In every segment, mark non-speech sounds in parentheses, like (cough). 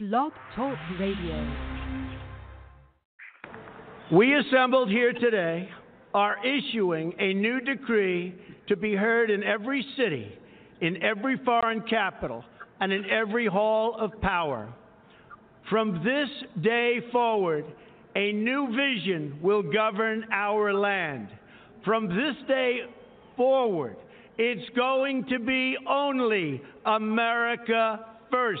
Blog Talk Radio. We assembled here today are issuing a new decree to be heard in every city, in every foreign capital, and in every hall of power. From this day forward, a new vision will govern our land. From this day forward, it's going to be only America first.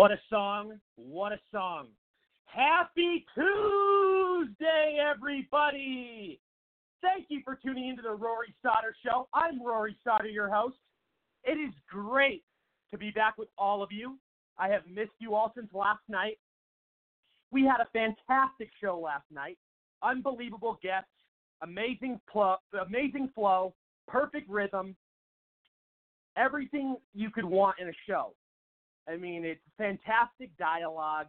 What a song. What a song. Happy Tuesday, everybody! Thank you for tuning into the Rory Sauter Show. I'm Rory Sauter, your host. It is great to be back with all of you. I have missed you all since last night. We had a fantastic show last night. Unbelievable guests, amazing pl- amazing flow, perfect rhythm, everything you could want in a show. I mean, it's fantastic dialogue.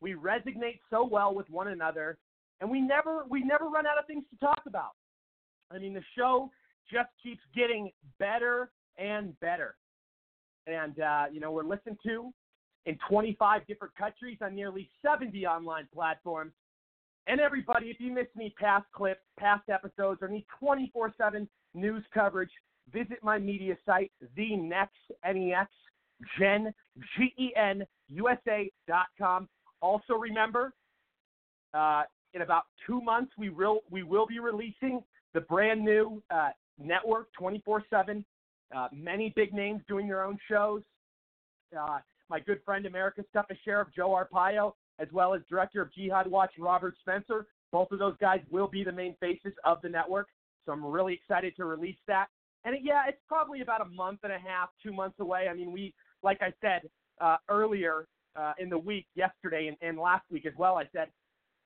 We resonate so well with one another, and we never we never run out of things to talk about. I mean, the show just keeps getting better and better. And uh, you know, we're listened to in 25 different countries on nearly 70 online platforms. And everybody, if you miss any past clips, past episodes, or need 24/7 news coverage, visit my media site, the Next N-E-X, Gen, G-E-N, USA.com. Also remember, uh, in about two months, we will, we will be releasing the brand new uh, network 24-7. Uh, many big names doing their own shows. Uh, my good friend America's Toughest Sheriff Joe Arpaio, as well as Director of Jihad Watch Robert Spencer. Both of those guys will be the main faces of the network. So I'm really excited to release that. And yeah, it's probably about a month and a half, two months away. I mean, we, like I said uh, earlier uh, in the week, yesterday and, and last week as well, I said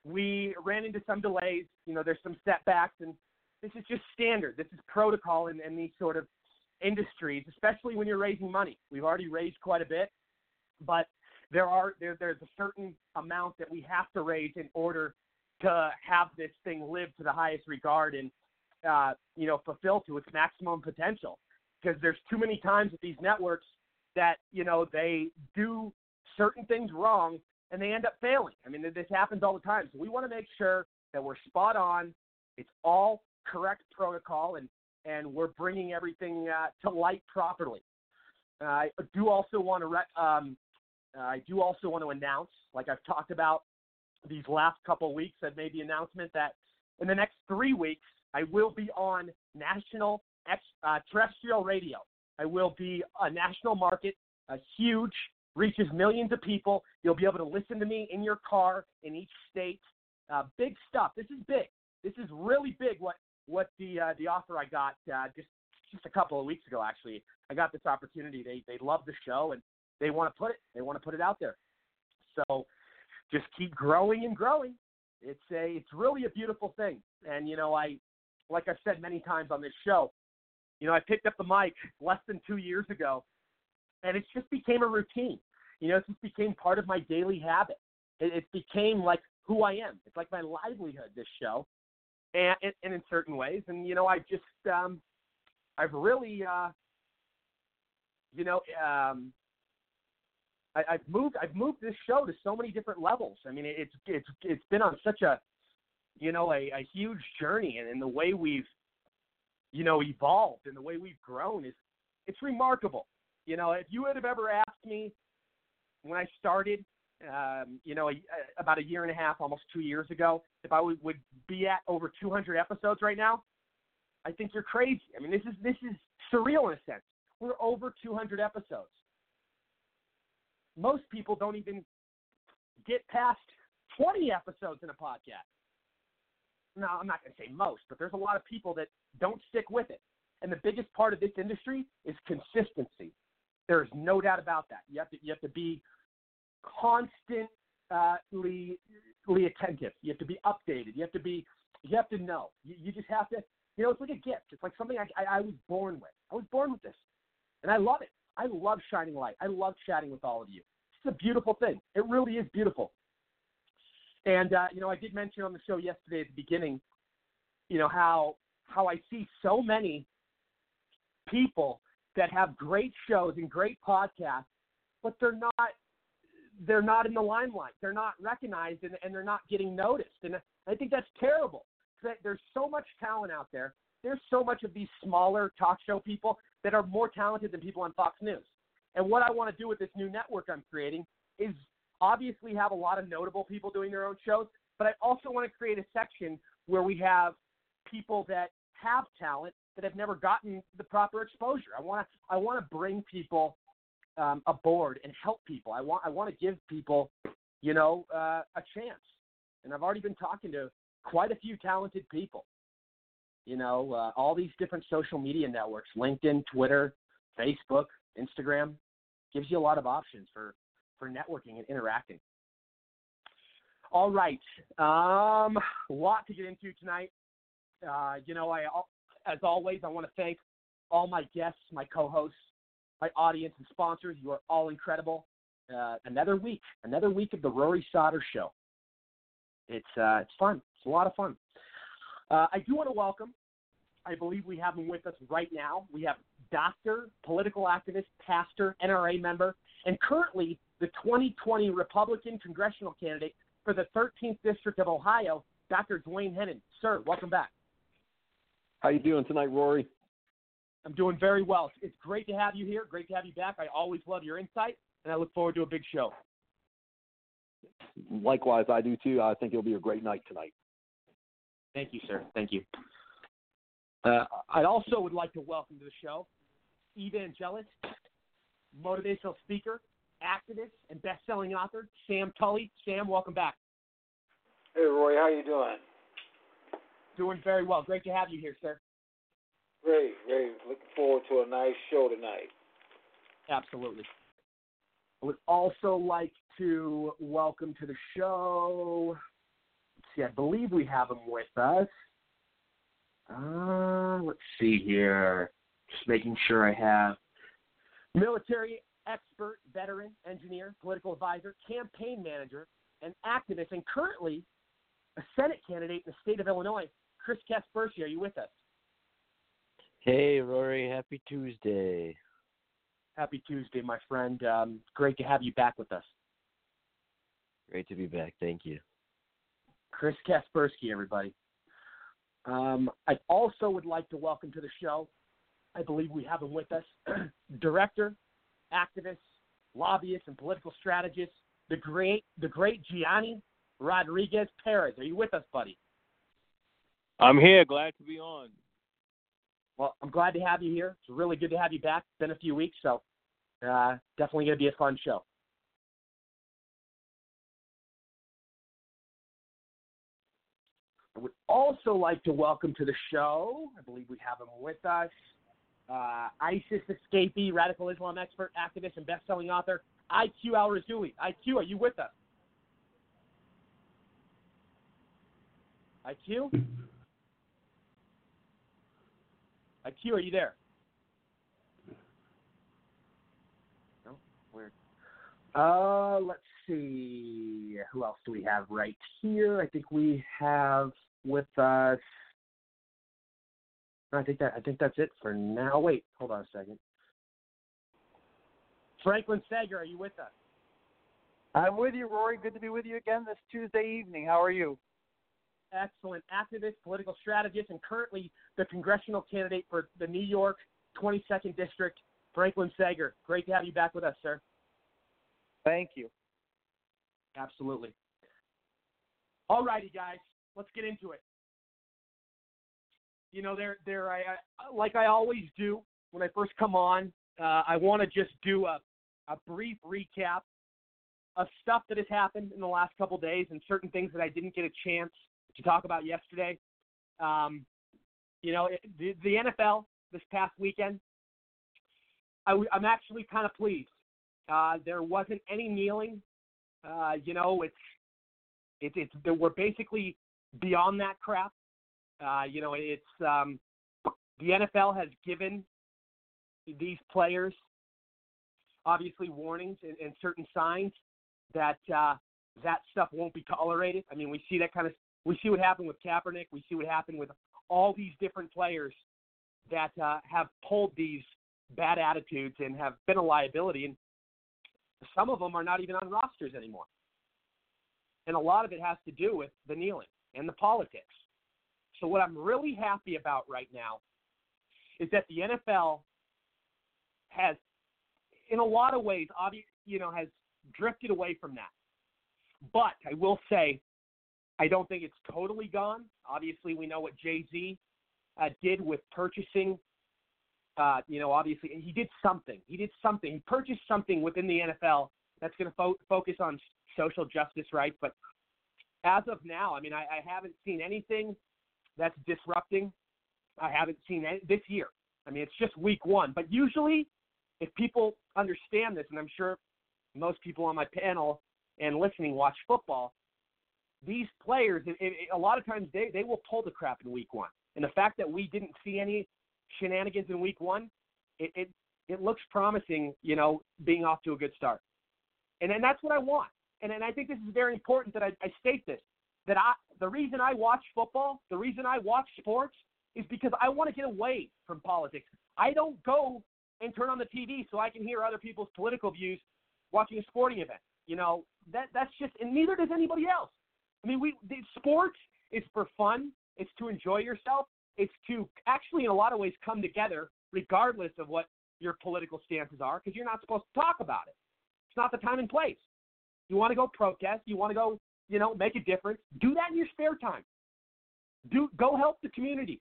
we ran into some delays. You know, there's some setbacks, and this is just standard. This is protocol in, in these sort of industries, especially when you're raising money. We've already raised quite a bit, but there are there, there's a certain amount that we have to raise in order to have this thing live to the highest regard and uh, you know fulfill to its maximum potential. Because there's too many times that these networks that you know they do certain things wrong and they end up failing. I mean, this happens all the time. So we want to make sure that we're spot on. It's all correct protocol, and and we're bringing everything uh, to light properly. I do also want to re- um, I do also want to announce, like I've talked about these last couple weeks, I've made the announcement that in the next three weeks I will be on national ex- uh, terrestrial radio. I will be a national market, a huge, reaches millions of people. You'll be able to listen to me in your car in each state. Uh, big stuff. This is big. This is really big. What what the uh, the offer I got uh, just just a couple of weeks ago. Actually, I got this opportunity. They they love the show and they want to put it. They want to put it out there. So just keep growing and growing. It's a it's really a beautiful thing. And you know, I like I've said many times on this show, you know, I picked up the mic less than two years ago, and it just became a routine. You know, it just became part of my daily habit. It, it became like who I am. It's like my livelihood. This show, and, and in certain ways, and you know, I just um, I've really, uh, you know, um, I, I've moved I've moved this show to so many different levels. I mean, it's it's it's been on such a you know a, a huge journey, and, and the way we've you know evolved and the way we've grown is it's remarkable. You know, if you would have ever asked me when I started, um, you know, a, about a year and a half, almost two years ago, if I would, would be at over 200 episodes right now, I think you're crazy. I mean, this is this is surreal in a sense. We're over 200 episodes most people don't even get past 20 episodes in a podcast. Now, I'm not going to say most, but there's a lot of people that don't stick with it. And the biggest part of this industry is consistency. There is no doubt about that. You have to you have to be constantly attentive. You have to be updated. You have to be you have to know. You, you just have to. You know, it's like a gift. It's like something I, I, I was born with. I was born with this, and I love it. I love shining light. I love chatting with all of you. It's a beautiful thing. It really is beautiful. And uh, you know, I did mention on the show yesterday at the beginning, you know how how I see so many people that have great shows and great podcasts, but they're not they're not in the limelight. They're not recognized and, and they're not getting noticed. And I think that's terrible. There's so much talent out there. There's so much of these smaller talk show people that are more talented than people on Fox News. And what I want to do with this new network I'm creating is obviously have a lot of notable people doing their own shows, but I also want to create a section where we have people that have talent that have never gotten the proper exposure. I want to I want to bring people um, aboard and help people. I want I want to give people you know, uh, a chance. And I've already been talking to quite a few talented people. You know, uh, all these different social media networks, LinkedIn, Twitter, Facebook, Instagram, gives you a lot of options for for networking and interacting. All right, um, a lot to get into tonight. Uh, you know, I as always I want to thank all my guests, my co-hosts, my audience and sponsors. You are all incredible. Uh, another week, another week of the Rory Sauter Show. It's uh, it's fun. It's a lot of fun. Uh, I do want to welcome. I believe we have him with us right now. We have doctor, political activist, pastor, NRA member, and currently the 2020 Republican congressional candidate for the 13th District of Ohio, Dr. Duane Hennen. Sir, welcome back. How you doing tonight, Rory? I'm doing very well. It's great to have you here. Great to have you back. I always love your insight, and I look forward to a big show. Likewise, I do too. I think it'll be a great night tonight. Thank you, sir. Thank you. Uh, I also would like to welcome to the show evangelist, motivational speaker, activist, and best-selling author Sam Tolley. Sam, welcome back. Hey, Roy, how you doing? Doing very well. Great to have you here, sir. Great, great. Looking forward to a nice show tonight. Absolutely. I would also like to welcome to the show. Let's see, I believe we have him with us. Uh, let's see here. Just making sure I have military expert, veteran, engineer, political advisor, campaign manager, and activist, and currently a Senate candidate in the state of Illinois. Chris Kasperski, are you with us? Hey, Rory. Happy Tuesday. Happy Tuesday, my friend. Um, great to have you back with us. Great to be back. Thank you. Chris Kasperski, everybody. Um, I also would like to welcome to the show, I believe we have him with us, (clears throat) director, activist, lobbyists, and political strategists, the great, the great Gianni Rodriguez Perez. Are you with us, buddy? I'm here. Glad to be on. Well, I'm glad to have you here. It's really good to have you back. It's been a few weeks, so uh, definitely going to be a fun show. I would also like to welcome to the show, I believe we have him with us, uh, ISIS escapee, radical Islam expert, activist, and best-selling author, IQ Al Rassooli. IQ, are you with us? IQ? IQ, are you there? No? Weird. Uh, let's see. Who else do we have right here? I think we have with us. I think that I think that's it for now. Wait, hold on a second. Franklin Sager, are you with us? I'm with you, Rory. Good to be with you again this Tuesday evening. How are you? Excellent activist, political strategist, and currently the congressional candidate for the New York 22nd District, Franklin Sager. Great to have you back with us, sir. Thank you. Absolutely. All righty, guys, let's get into it. You know, there, there, I, I like I always do when I first come on. Uh, I want to just do a, a brief recap of stuff that has happened in the last couple days and certain things that I didn't get a chance to talk about yesterday. Um, you know, it, the, the NFL this past weekend, I, am actually kind of pleased. Uh, there wasn't any kneeling. Uh, you know, it's it, it's we're basically beyond that crap. Uh, you know, it's um, the NFL has given these players obviously warnings and, and certain signs that uh, that stuff won't be tolerated. I mean, we see that kind of we see what happened with Kaepernick. We see what happened with all these different players that uh, have pulled these bad attitudes and have been a liability. And some of them are not even on rosters anymore. And a lot of it has to do with the kneeling and the politics. So what I'm really happy about right now is that the NFL has, in a lot of ways, obviously, you know, has drifted away from that. But I will say I don't think it's totally gone. Obviously, we know what Jay Z uh, did with purchasing. Uh, you know, obviously, he did something. He did something. He purchased something within the NFL that's going to fo- focus on social justice rights. But as of now, I mean, I, I haven't seen anything that's disrupting. I haven't seen any, this year. I mean, it's just week one. But usually, if people understand this, and I'm sure most people on my panel and listening watch football, these players, it, it, a lot of times they, they will pull the crap in week one. And the fact that we didn't see any shenanigans in week one, it, it, it looks promising, you know, being off to a good start. And, and that's what I want. And, and I think this is very important that I, I state this that I, the reason I watch football, the reason I watch sports is because I want to get away from politics. I don't go and turn on the TV so I can hear other people's political views watching a sporting event. You know, that that's just and neither does anybody else. I mean, we the sports is for fun. It's to enjoy yourself. It's to actually, in a lot of ways, come together regardless of what your political stances are, because you're not supposed to talk about it. It's not the time and place. You want to go protest. You want to go, you know, make a difference. Do that in your spare time. Do go help the community.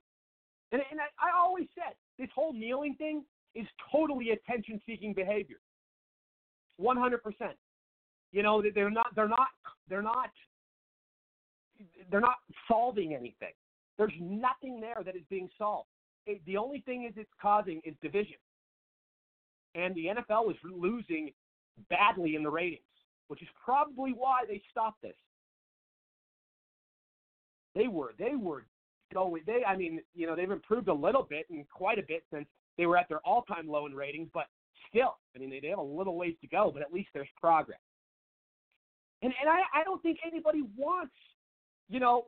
And, and I, I always said this whole kneeling thing is totally attention-seeking behavior. 100%. You know, they're not, they're not, they're not, they're not solving anything. There's nothing there that is being solved. It, the only thing is it's causing is division. And the NFL is losing badly in the ratings, which is probably why they stopped this. They were they were going they I mean, you know, they've improved a little bit and quite a bit since they were at their all time low in ratings, but still, I mean they, they have a little ways to go, but at least there's progress. And and I, I don't think anybody wants, you know,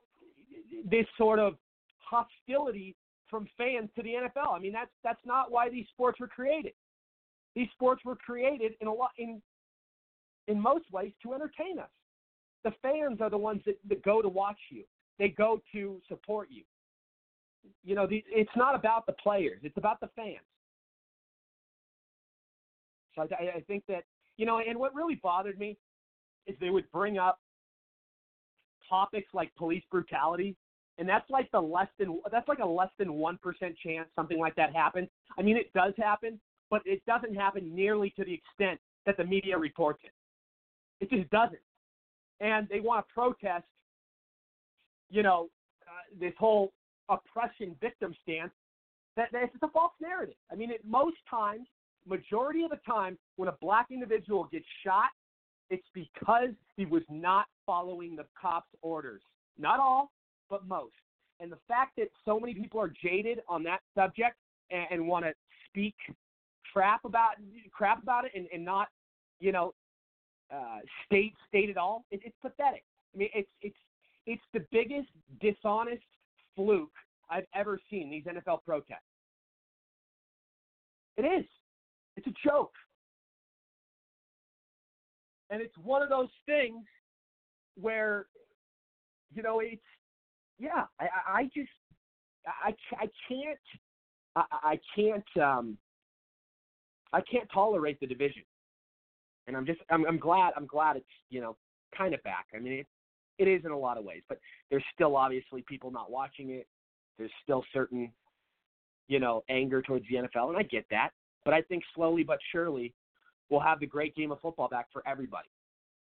this sort of hostility from fans to the NFL. I mean that's that's not why these sports were created. These sports were created in a lot in in most ways to entertain us. The fans are the ones that, that go to watch you. They go to support you. You know, the, it's not about the players; it's about the fans. So I, I think that you know, and what really bothered me is they would bring up topics like police brutality, and that's like the less than that's like a less than one percent chance something like that happens. I mean, it does happen, but it doesn't happen nearly to the extent that the media reports it. It just doesn't. And they want to protest, you know, uh, this whole oppression victim stance. That, that it's a false narrative. I mean, it, most times, majority of the time, when a black individual gets shot, it's because he was not following the cops' orders. Not all, but most. And the fact that so many people are jaded on that subject and, and want to speak crap about crap about it and, and not, you know, uh, state state at all. It, it's pathetic. I mean, it's it's it's the biggest dishonest fluke I've ever seen. These NFL protests. It is. It's a joke. And it's one of those things where, you know, it's yeah. I I, just I I can't I, I can't um I can't tolerate the division, and I'm just I'm, I'm glad I'm glad it's you know kind of back. I mean it it is in a lot of ways, but there's still obviously people not watching it. There's still certain you know anger towards the NFL, and I get that. But I think slowly but surely we'll have the great game of football back for everybody,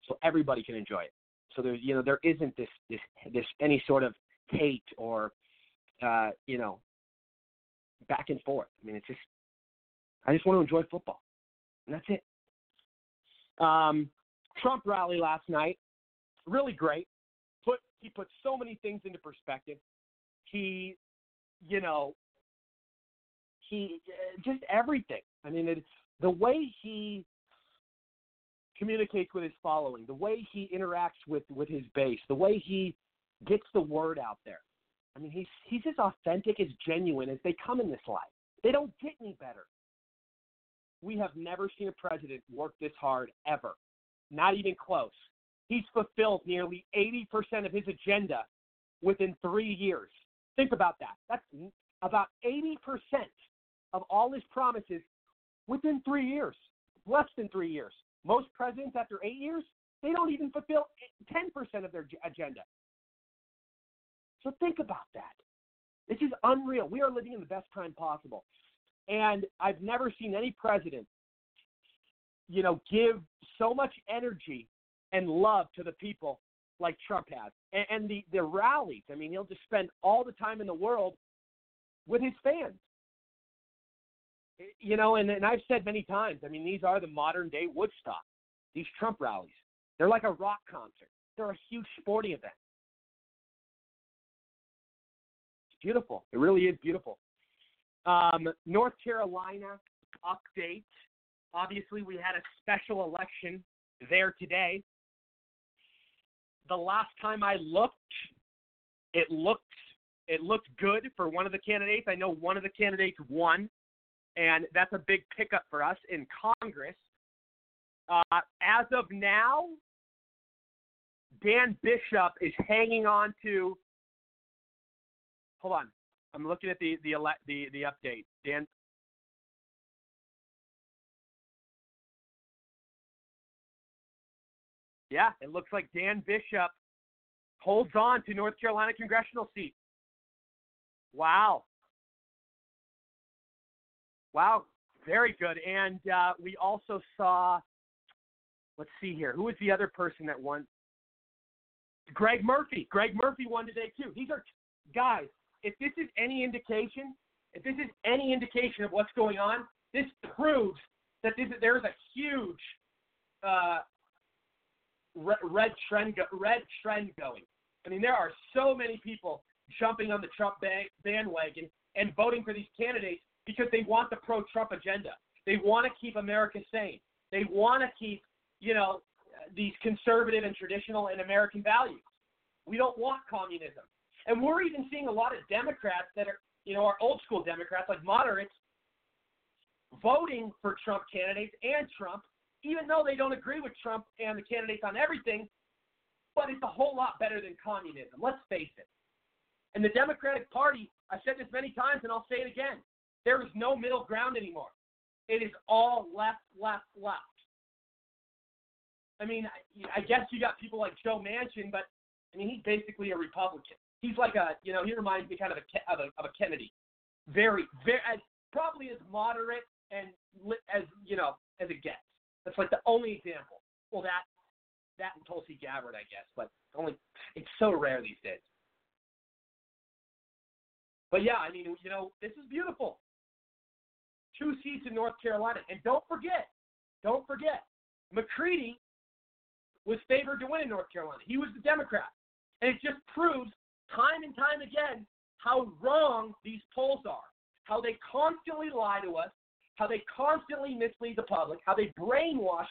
so everybody can enjoy it. So there's you know there isn't this this this any sort of hate or uh, you know back and forth. I mean it's just I just want to enjoy football, and that's it. Um, Trump rally last night, really great. He puts so many things into perspective. He, you know, he uh, just everything. I mean, it's the way he communicates with his following, the way he interacts with with his base, the way he gets the word out there. I mean, he's he's as authentic, as genuine as they come in this life. They don't get any better we have never seen a president work this hard ever. Not even close. He's fulfilled nearly 80% of his agenda within three years. Think about that. That's about 80% of all his promises within three years, less than three years. Most presidents, after eight years, they don't even fulfill 10% of their agenda. So think about that. This is unreal. We are living in the best time possible. And I've never seen any president, you know, give so much energy and love to the people like Trump has. And, and the, the rallies, I mean, he'll just spend all the time in the world with his fans. You know, and, and I've said many times, I mean, these are the modern day Woodstock, these Trump rallies. They're like a rock concert, they're a huge sporting event. It's beautiful. It really is beautiful. Um, North Carolina update. Obviously, we had a special election there today. The last time I looked, it looked it looked good for one of the candidates. I know one of the candidates won, and that's a big pickup for us in Congress. Uh, as of now, Dan Bishop is hanging on to. Hold on, I'm looking at the the the the update. Dan. Yeah, it looks like Dan Bishop holds on to North Carolina congressional seat. Wow. Wow, very good. And uh, we also saw, let's see here, who was the other person that won? Greg Murphy. Greg Murphy won today too. These are guys. If this is any indication, if this is any indication of what's going on, this proves that this, there's a huge uh, red trend red trend going. I mean, there are so many people jumping on the Trump bandwagon and voting for these candidates because they want the pro-Trump agenda. They want to keep America sane. They want to keep, you know, these conservative and traditional and American values. We don't want communism. And we're even seeing a lot of Democrats that are, you know, our old school Democrats, like moderates, voting for Trump candidates and Trump, even though they don't agree with Trump and the candidates on everything. But it's a whole lot better than communism. Let's face it. And the Democratic Party, I've said this many times and I'll say it again, there is no middle ground anymore. It is all left, left, left. I mean, I guess you got people like Joe Manchin, but I mean, he's basically a Republican. He's like a, you know, he reminds me kind of a of a, of a Kennedy, very, very, as, probably as moderate and as you know as it gets. That's like the only example. Well, that that and Tulsi Gabbard, I guess, but only it's so rare these days. But yeah, I mean, you know, this is beautiful. Two seats in North Carolina, and don't forget, don't forget, McCready was favored to win in North Carolina. He was the Democrat, and it just proves time and time again how wrong these polls are, how they constantly lie to us, how they constantly mislead the public, how they brainwash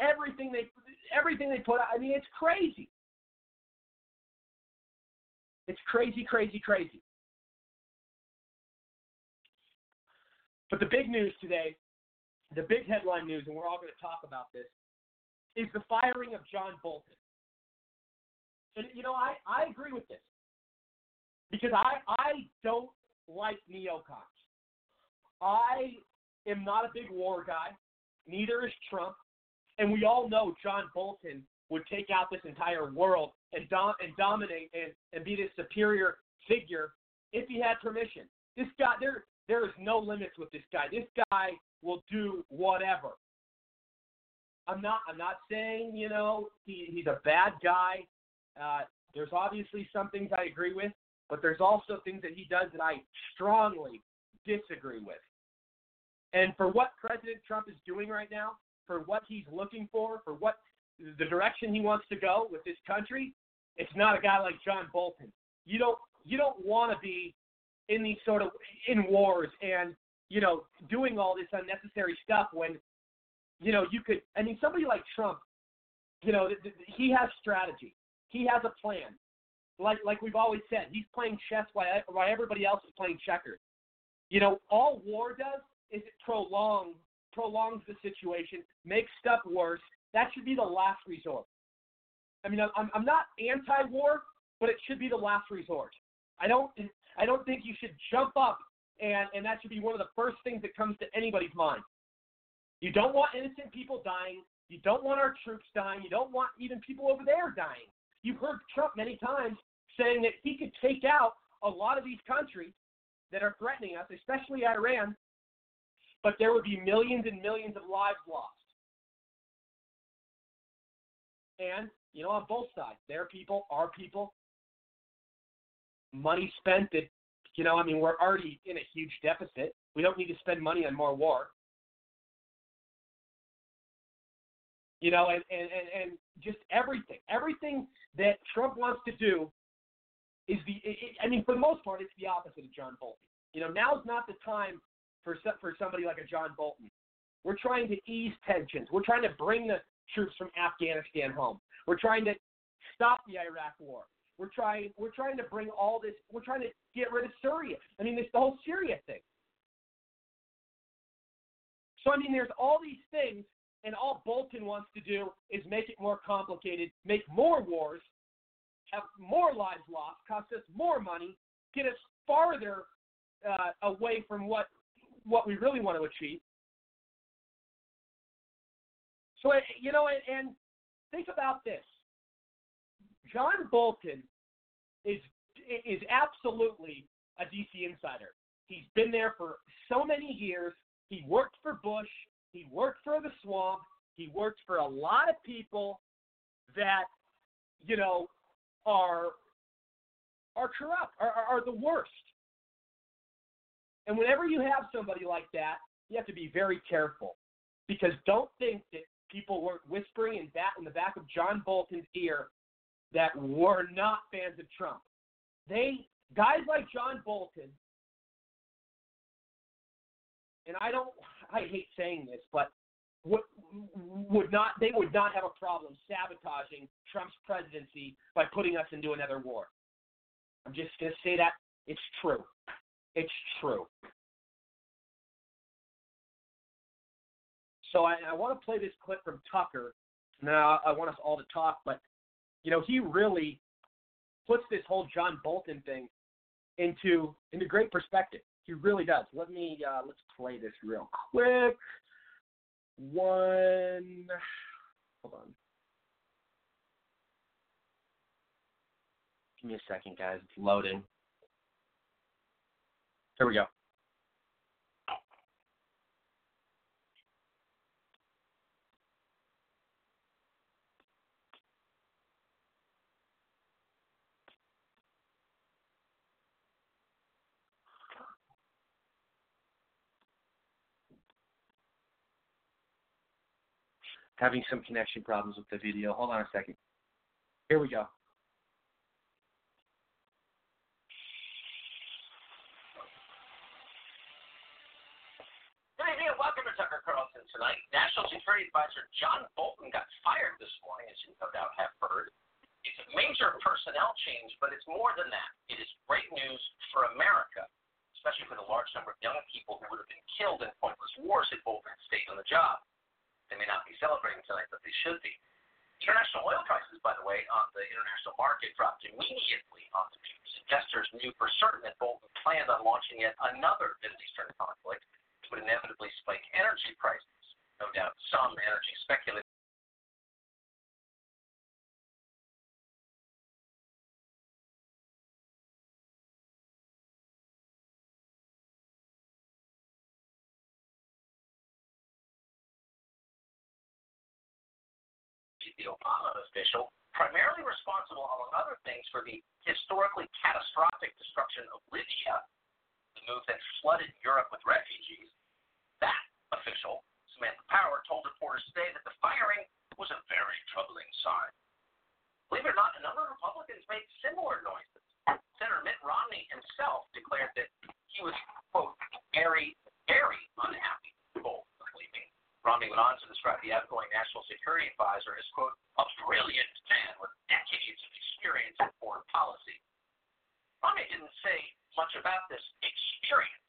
everything they everything they put out. I mean, it's crazy. It's crazy, crazy, crazy. But the big news today, the big headline news, and we're all going to talk about this, is the firing of John Bolton. And you know, I, I agree with this. Because I I don't like neocons. I am not a big war guy. Neither is Trump. And we all know John Bolton would take out this entire world and, and dominate and, and be this superior figure if he had permission. This guy, there, there is no limits with this guy. This guy will do whatever. I'm not. I'm not saying you know he, he's a bad guy. Uh, there's obviously some things I agree with, but there's also things that he does that I strongly disagree with. And for what President Trump is doing right now, for what he's looking for, for what the direction he wants to go with this country, it's not a guy like John Bolton. You don't you don't want to be in these sort of in wars and you know doing all this unnecessary stuff when you know you could. I mean, somebody like Trump, you know, th- th- he has strategy. He has a plan. Like like we've always said, he's playing chess while while everybody else is playing checkers. You know, all war does is it prolong prolongs the situation, makes stuff worse. That should be the last resort. I mean, I'm I'm not anti-war, but it should be the last resort. I don't I don't think you should jump up and, and that should be one of the first things that comes to anybody's mind. You don't want innocent people dying. You don't want our troops dying. You don't want even people over there dying. You've heard Trump many times saying that he could take out a lot of these countries that are threatening us, especially Iran, but there would be millions and millions of lives lost. And, you know, on both sides, their people, our people, money spent that, you know, I mean, we're already in a huge deficit. We don't need to spend money on more war. You know, and, and, and, and just everything, everything that Trump wants to do is the, it, I mean, for the most part, it's the opposite of John Bolton. You know, now's not the time for for somebody like a John Bolton. We're trying to ease tensions. We're trying to bring the troops from Afghanistan home. We're trying to stop the Iraq War. We're trying we're trying to bring all this. We're trying to get rid of Syria. I mean, this the whole Syria thing. So I mean, there's all these things, and all Bolton wants to do is make it more complicated, make more wars, have more lives lost, cost us more money, get us farther uh, away from what what we really want to achieve. So eh, you know, and, and think about this: John Bolton is is absolutely a DC insider. He's been there for so many years. He worked for Bush. He worked for the swamp. He worked for a lot of people that, you know, are are corrupt, are, are, are the worst. And whenever you have somebody like that, you have to be very careful because don't think that people weren't whispering in, in the back of John Bolton's ear that were not fans of Trump. They guys like John Bolton, and I don't, I hate saying this, but would would not they would not have a problem sabotaging Trump's presidency by putting us into another war. I'm just going to say that it's true. It's true. So I, I want to play this clip from Tucker. Now I want us all to talk, but you know he really puts this whole John Bolton thing into into great perspective. He really does. Let me uh, let's play this real quick. One, hold on. Give me a second, guys. It's loading. Here we go. having some connection problems with the video. Hold on a second. Here we go. Good evening welcome to Tucker Carlson tonight. National Security Advisor John Bolton got fired this morning, as you no doubt have heard. It's a major personnel change, but it's more than that. It is great news for America, especially for the large number of young people who would have been killed in pointless wars if Bolton stayed on the job. They may not be celebrating tonight, but they should be. International oil prices, by the way, on the international market dropped immediately on the news. Investors knew for certain that Bolton planned on launching yet another Middle Eastern conflict would inevitably spike energy prices. No doubt some energy speculators the Obama official, primarily responsible, among other things, for the historically catastrophic destruction of Libya, the move that flooded Europe with refugees. That official, Samantha Power, told reporters today that the firing was a very troubling sign. Believe it or not, a number of Republicans made similar noises. Senator Mitt Romney himself declared that he was, quote, very, very unhappy. Romney went on to describe the outgoing national security advisor as, quote, a brilliant man with decades of experience in foreign policy. Romney didn't say much about this experience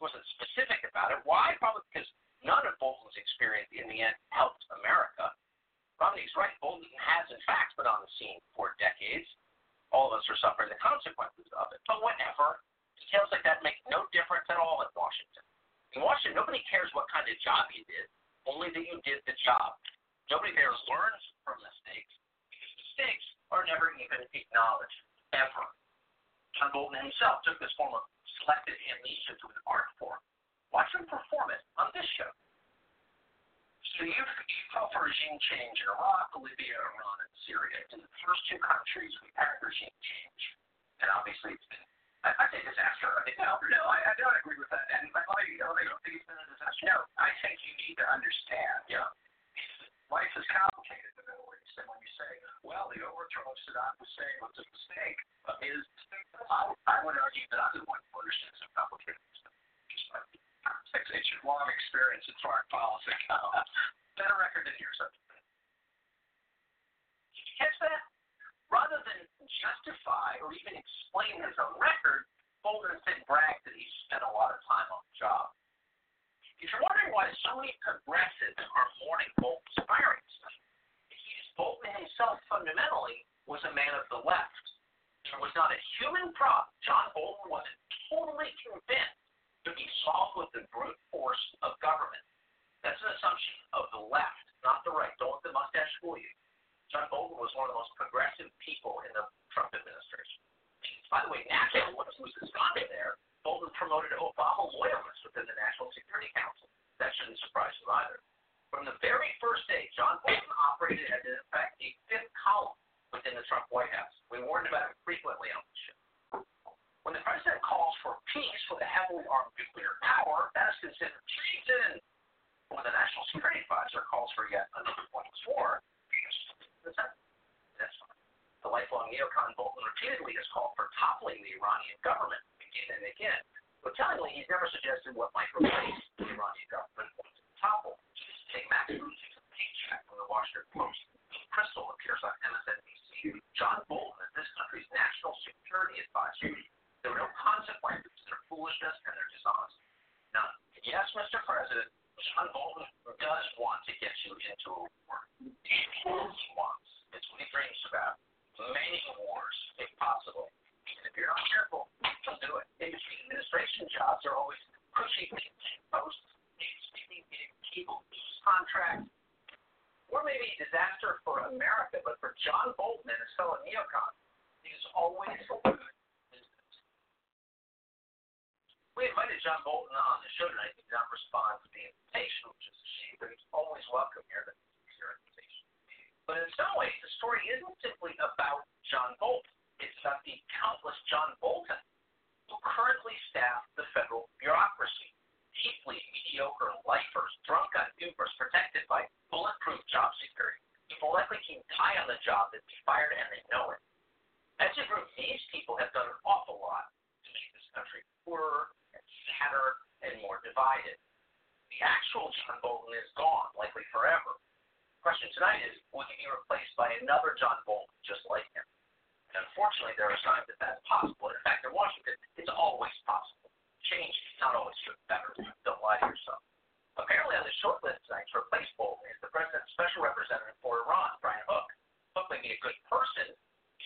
wasn't specific about it. Why? Probably because none of Bolton's experience in the end helped America. Romney's right. Bolton has, in fact, been on the scene for decades. All of us are suffering the consequences of it. But whatever. Details like that make no difference at all in Washington. In Washington, nobody cares what kind of job you did, only that you did the job. Nobody there learns from mistakes because mistakes are never even acknowledged, ever. John Bolton himself took this form of selected amnesia to an art form. Watch him perform it on this show. So you you call for regime change in Iraq, Libya, Iran, and Syria. In the first two countries, we had regime change, and obviously it's been. I, I say disaster. I think no, no, I, I don't agree with that. And by the way, you know, I don't think it's been a disaster. No, I think you need to understand. Yeah, life is complicated in the Middle East, and when you say, well, the overthrow of Saddam Hussein was a mistake, uh, is I, I would argue that I'm the one who understands how complicated this is. Just six inches long experience in foreign policy. (laughs) Better record than yours. Did you catch that? Rather than justify or even explain his own record, Bolton instead bragged that he spent a lot of time on the job. If you're wondering why so many progressives are mourning Bolton's firing, Bolton himself fundamentally was a man of the left. There was not a human problem. John Bolton wasn't totally convinced to be solved with the brute force of government. That's an assumption of the left, not the right. Don't let the mustache fool you. John Bolton was one of the most progressive people in the Trump administration. By the way, he was ensconced there, Bolton promoted Obama loyalists within the National Security Council. That shouldn't surprise you either. From the very first day, John Bolton operated as, in fact, a fifth column within the Trump White House. We warned about it frequently on the show. When the president calls for peace with a heavily armed nuclear power, that is considered treason. When the National Security Advisor calls for yet another pointless war, that's fine. The lifelong neocon Bolton repeatedly has called for toppling the Iranian government again and again. But tellingly, he's never suggested what might replace the Iranian government once it's toppled. Take Max Bruce's paycheck from the Washington Post. Kristol appears on MSNBC. John Bolton is this country's national security advisor. There are no consequences to their foolishness and their dishonesty. None. Yes, Mr. President, John Bolton does want to get you into a war. He wants. It's what he dreams about. Many wars, if possible. And if you're not careful, he'll do it. And administration jobs are always cushy posts, speaking people contracts. Or maybe a disaster for America, but for John Bolton and his fellow neocons, is always good business. We invited John Bolton on the show tonight. Did not respond to the invitation, which is a shame, but he's always welcome here. That's your invitation. But in some ways, the story isn't simply about John Bolton. It's about the countless John Bolton who currently staff the federal bureaucracy. Deeply mediocre lifers, drunk on goobers, protected by bulletproof job security. People likely can die on the job and be fired, and they know it. As a group, these people have done an awful lot to make this country poorer and and more divided. The actual John Bolton is gone, likely forever. Question tonight is, will he be replaced by another John Bolton just like him? And unfortunately, there are signs that that's possible. In fact, in Washington, it's always possible. Change is not always for the better. Don't lie to yourself. Apparently, on the short list tonight to replace Bolton is the president's special representative for Iran, Brian Hook. Hook may be a good person.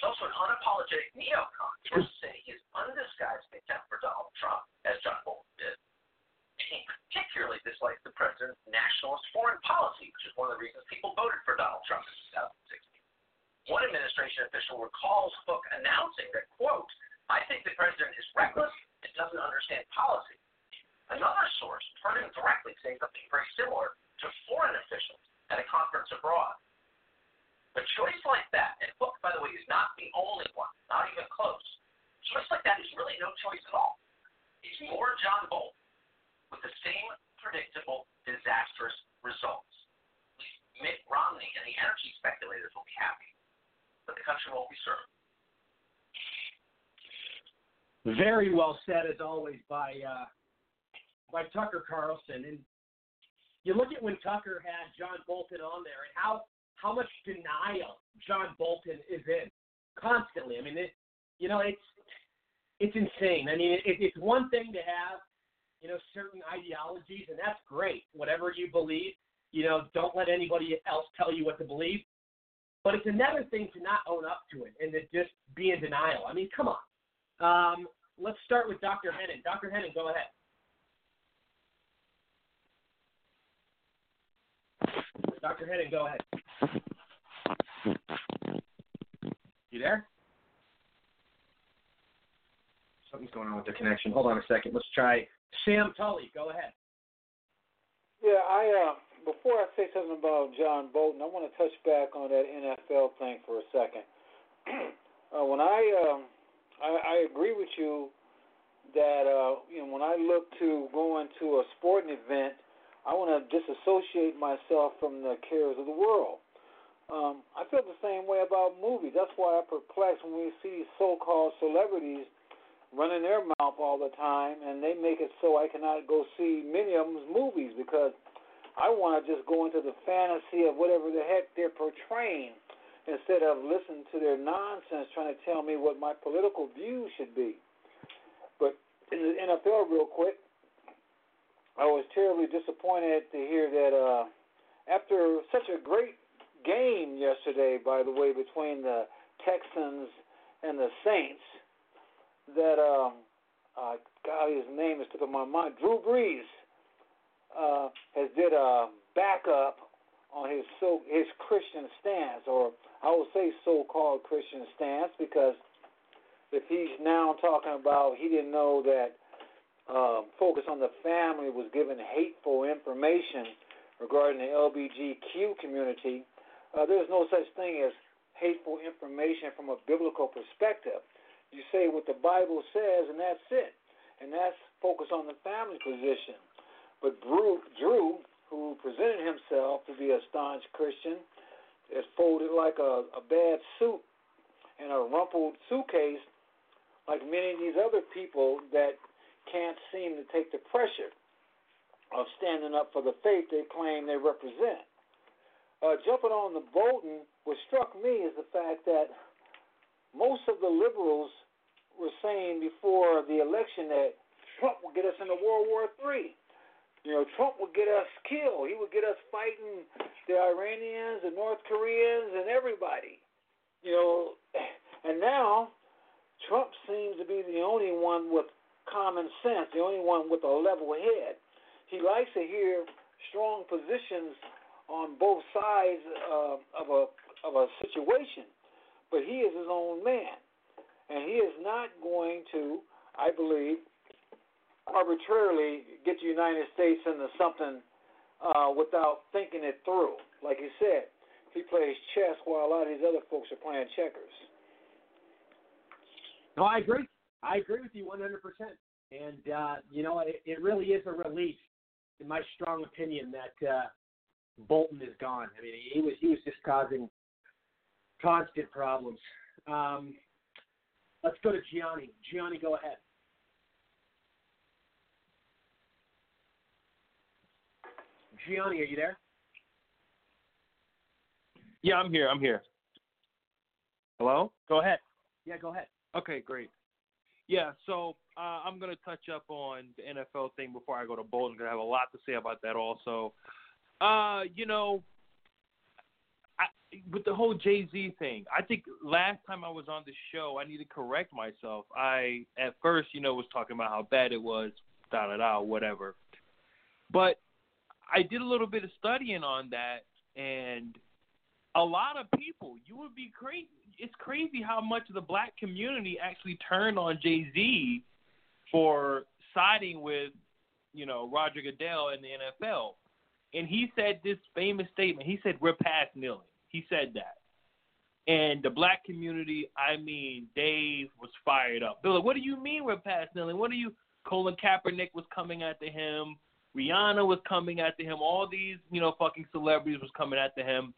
He's also an unapologetic neocon. Sources say he is undisguised contempt for Donald Trump, as John Bolton did. And he particularly dislikes the president's nationalist foreign policy, which is one of the reasons people voted for Donald Trump in 2016. One administration official recalls Hook announcing that, quote, I think the president is reckless and doesn't understand policy. Another source heard him directly say something very similar to foreign officials at a conference abroad. A choice like that, and Hook, by the way, is not the only one, not even close. A choice like that is really no choice at all. It's more John Bolton with the same predictable, disastrous results. Mitt Romney and the energy speculators will be happy, but the country won't be served. Very well said, as always, by uh, by Tucker Carlson. And you look at when Tucker had John Bolton on there, and how how much denial John Bolton is in constantly. I mean, it, you know, it's it's insane. I mean, it, it's one thing to have you know certain ideologies, and that's great. Whatever you believe, you know, don't let anybody else tell you what to believe. But it's another thing to not own up to it and to just be in denial. I mean, come on. Um, let's start with Dr. Hennen. Dr. Hennen, go ahead. Dr. Hennen, go ahead. You there? Something's going on with the connection. Hold on a second. Let's try Sam Tolley. Go ahead. Yeah, I uh, before I say something about John Bolton, I want to touch back on that NFL thing for a second. (clears throat) uh, when I, um, I I agree with you that uh, you know when I look to go into a sporting event, I want to disassociate myself from the cares of the world. Um, I feel the same way about movies. That's why I perplex when we see so-called celebrities running their mouth all the time, and they make it so I cannot go see many of them's movies because I want to just go into the fantasy of whatever the heck they're portraying instead of listening to their nonsense trying to tell me what my political views should be. But in the NFL, real quick, I was terribly disappointed to hear that uh, after such a great game yesterday, by the way, between the Texans and the Saints, that um, uh, God, his name is in my mind. Drew Brees uh, has did a backup on his so his Christian stance, or I will say so-called Christian stance, because if he's now talking about he didn't know that uh, focus on the family was given hateful information regarding the LBGQ community, uh, there's no such thing as hateful information from a biblical perspective. You say what the Bible says, and that's it. And that's focus on the family position. But Drew, Drew, who presented himself to be a staunch Christian, is folded like a, a bad suit in a rumpled suitcase, like many of these other people that can't seem to take the pressure of standing up for the faith they claim they represent. Uh, jumping on the Bolton, what struck me is the fact that most of the liberals were saying before the election that Trump would get us into World War III. You know, Trump would get us killed. He would get us fighting the Iranians, the North Koreans, and everybody. You know, and now Trump seems to be the only one with common sense, the only one with a level head. He likes to hear strong positions on both sides uh, of a of a situation, but he is his own man, and he is not going to, I believe, arbitrarily get the United States into something uh, without thinking it through. Like you said, he plays chess while a lot of these other folks are playing checkers. No, I agree. I agree with you 100%. And, uh, you know, it, it really is a relief, in my strong opinion, that uh, Bolton is gone. I mean, he was he was just causing constant problems. Um, let's go to Gianni. Gianni, go ahead. Gianni, are you there? Yeah, I'm here. I'm here. Hello? Go ahead. Yeah, go ahead. Okay, great. Yeah, so uh, I'm going to touch up on the NFL thing before I go to Bolton I have a lot to say about that also. Uh, you know, I, with the whole Jay Z thing, I think last time I was on the show, I need to correct myself. I at first, you know, was talking about how bad it was, da da da, whatever. But I did a little bit of studying on that, and a lot of people, you would be crazy. It's crazy how much the black community actually turned on Jay Z for siding with, you know, Roger Goodell in the NFL. And he said this famous statement. He said, "We're past kneeling." He said that. And the black community, I mean, Dave was fired up. They're like, "What do you mean we're past kneeling? What do you?" Colin Kaepernick was coming after him. Rihanna was coming after him. All these, you know, fucking celebrities was coming after him.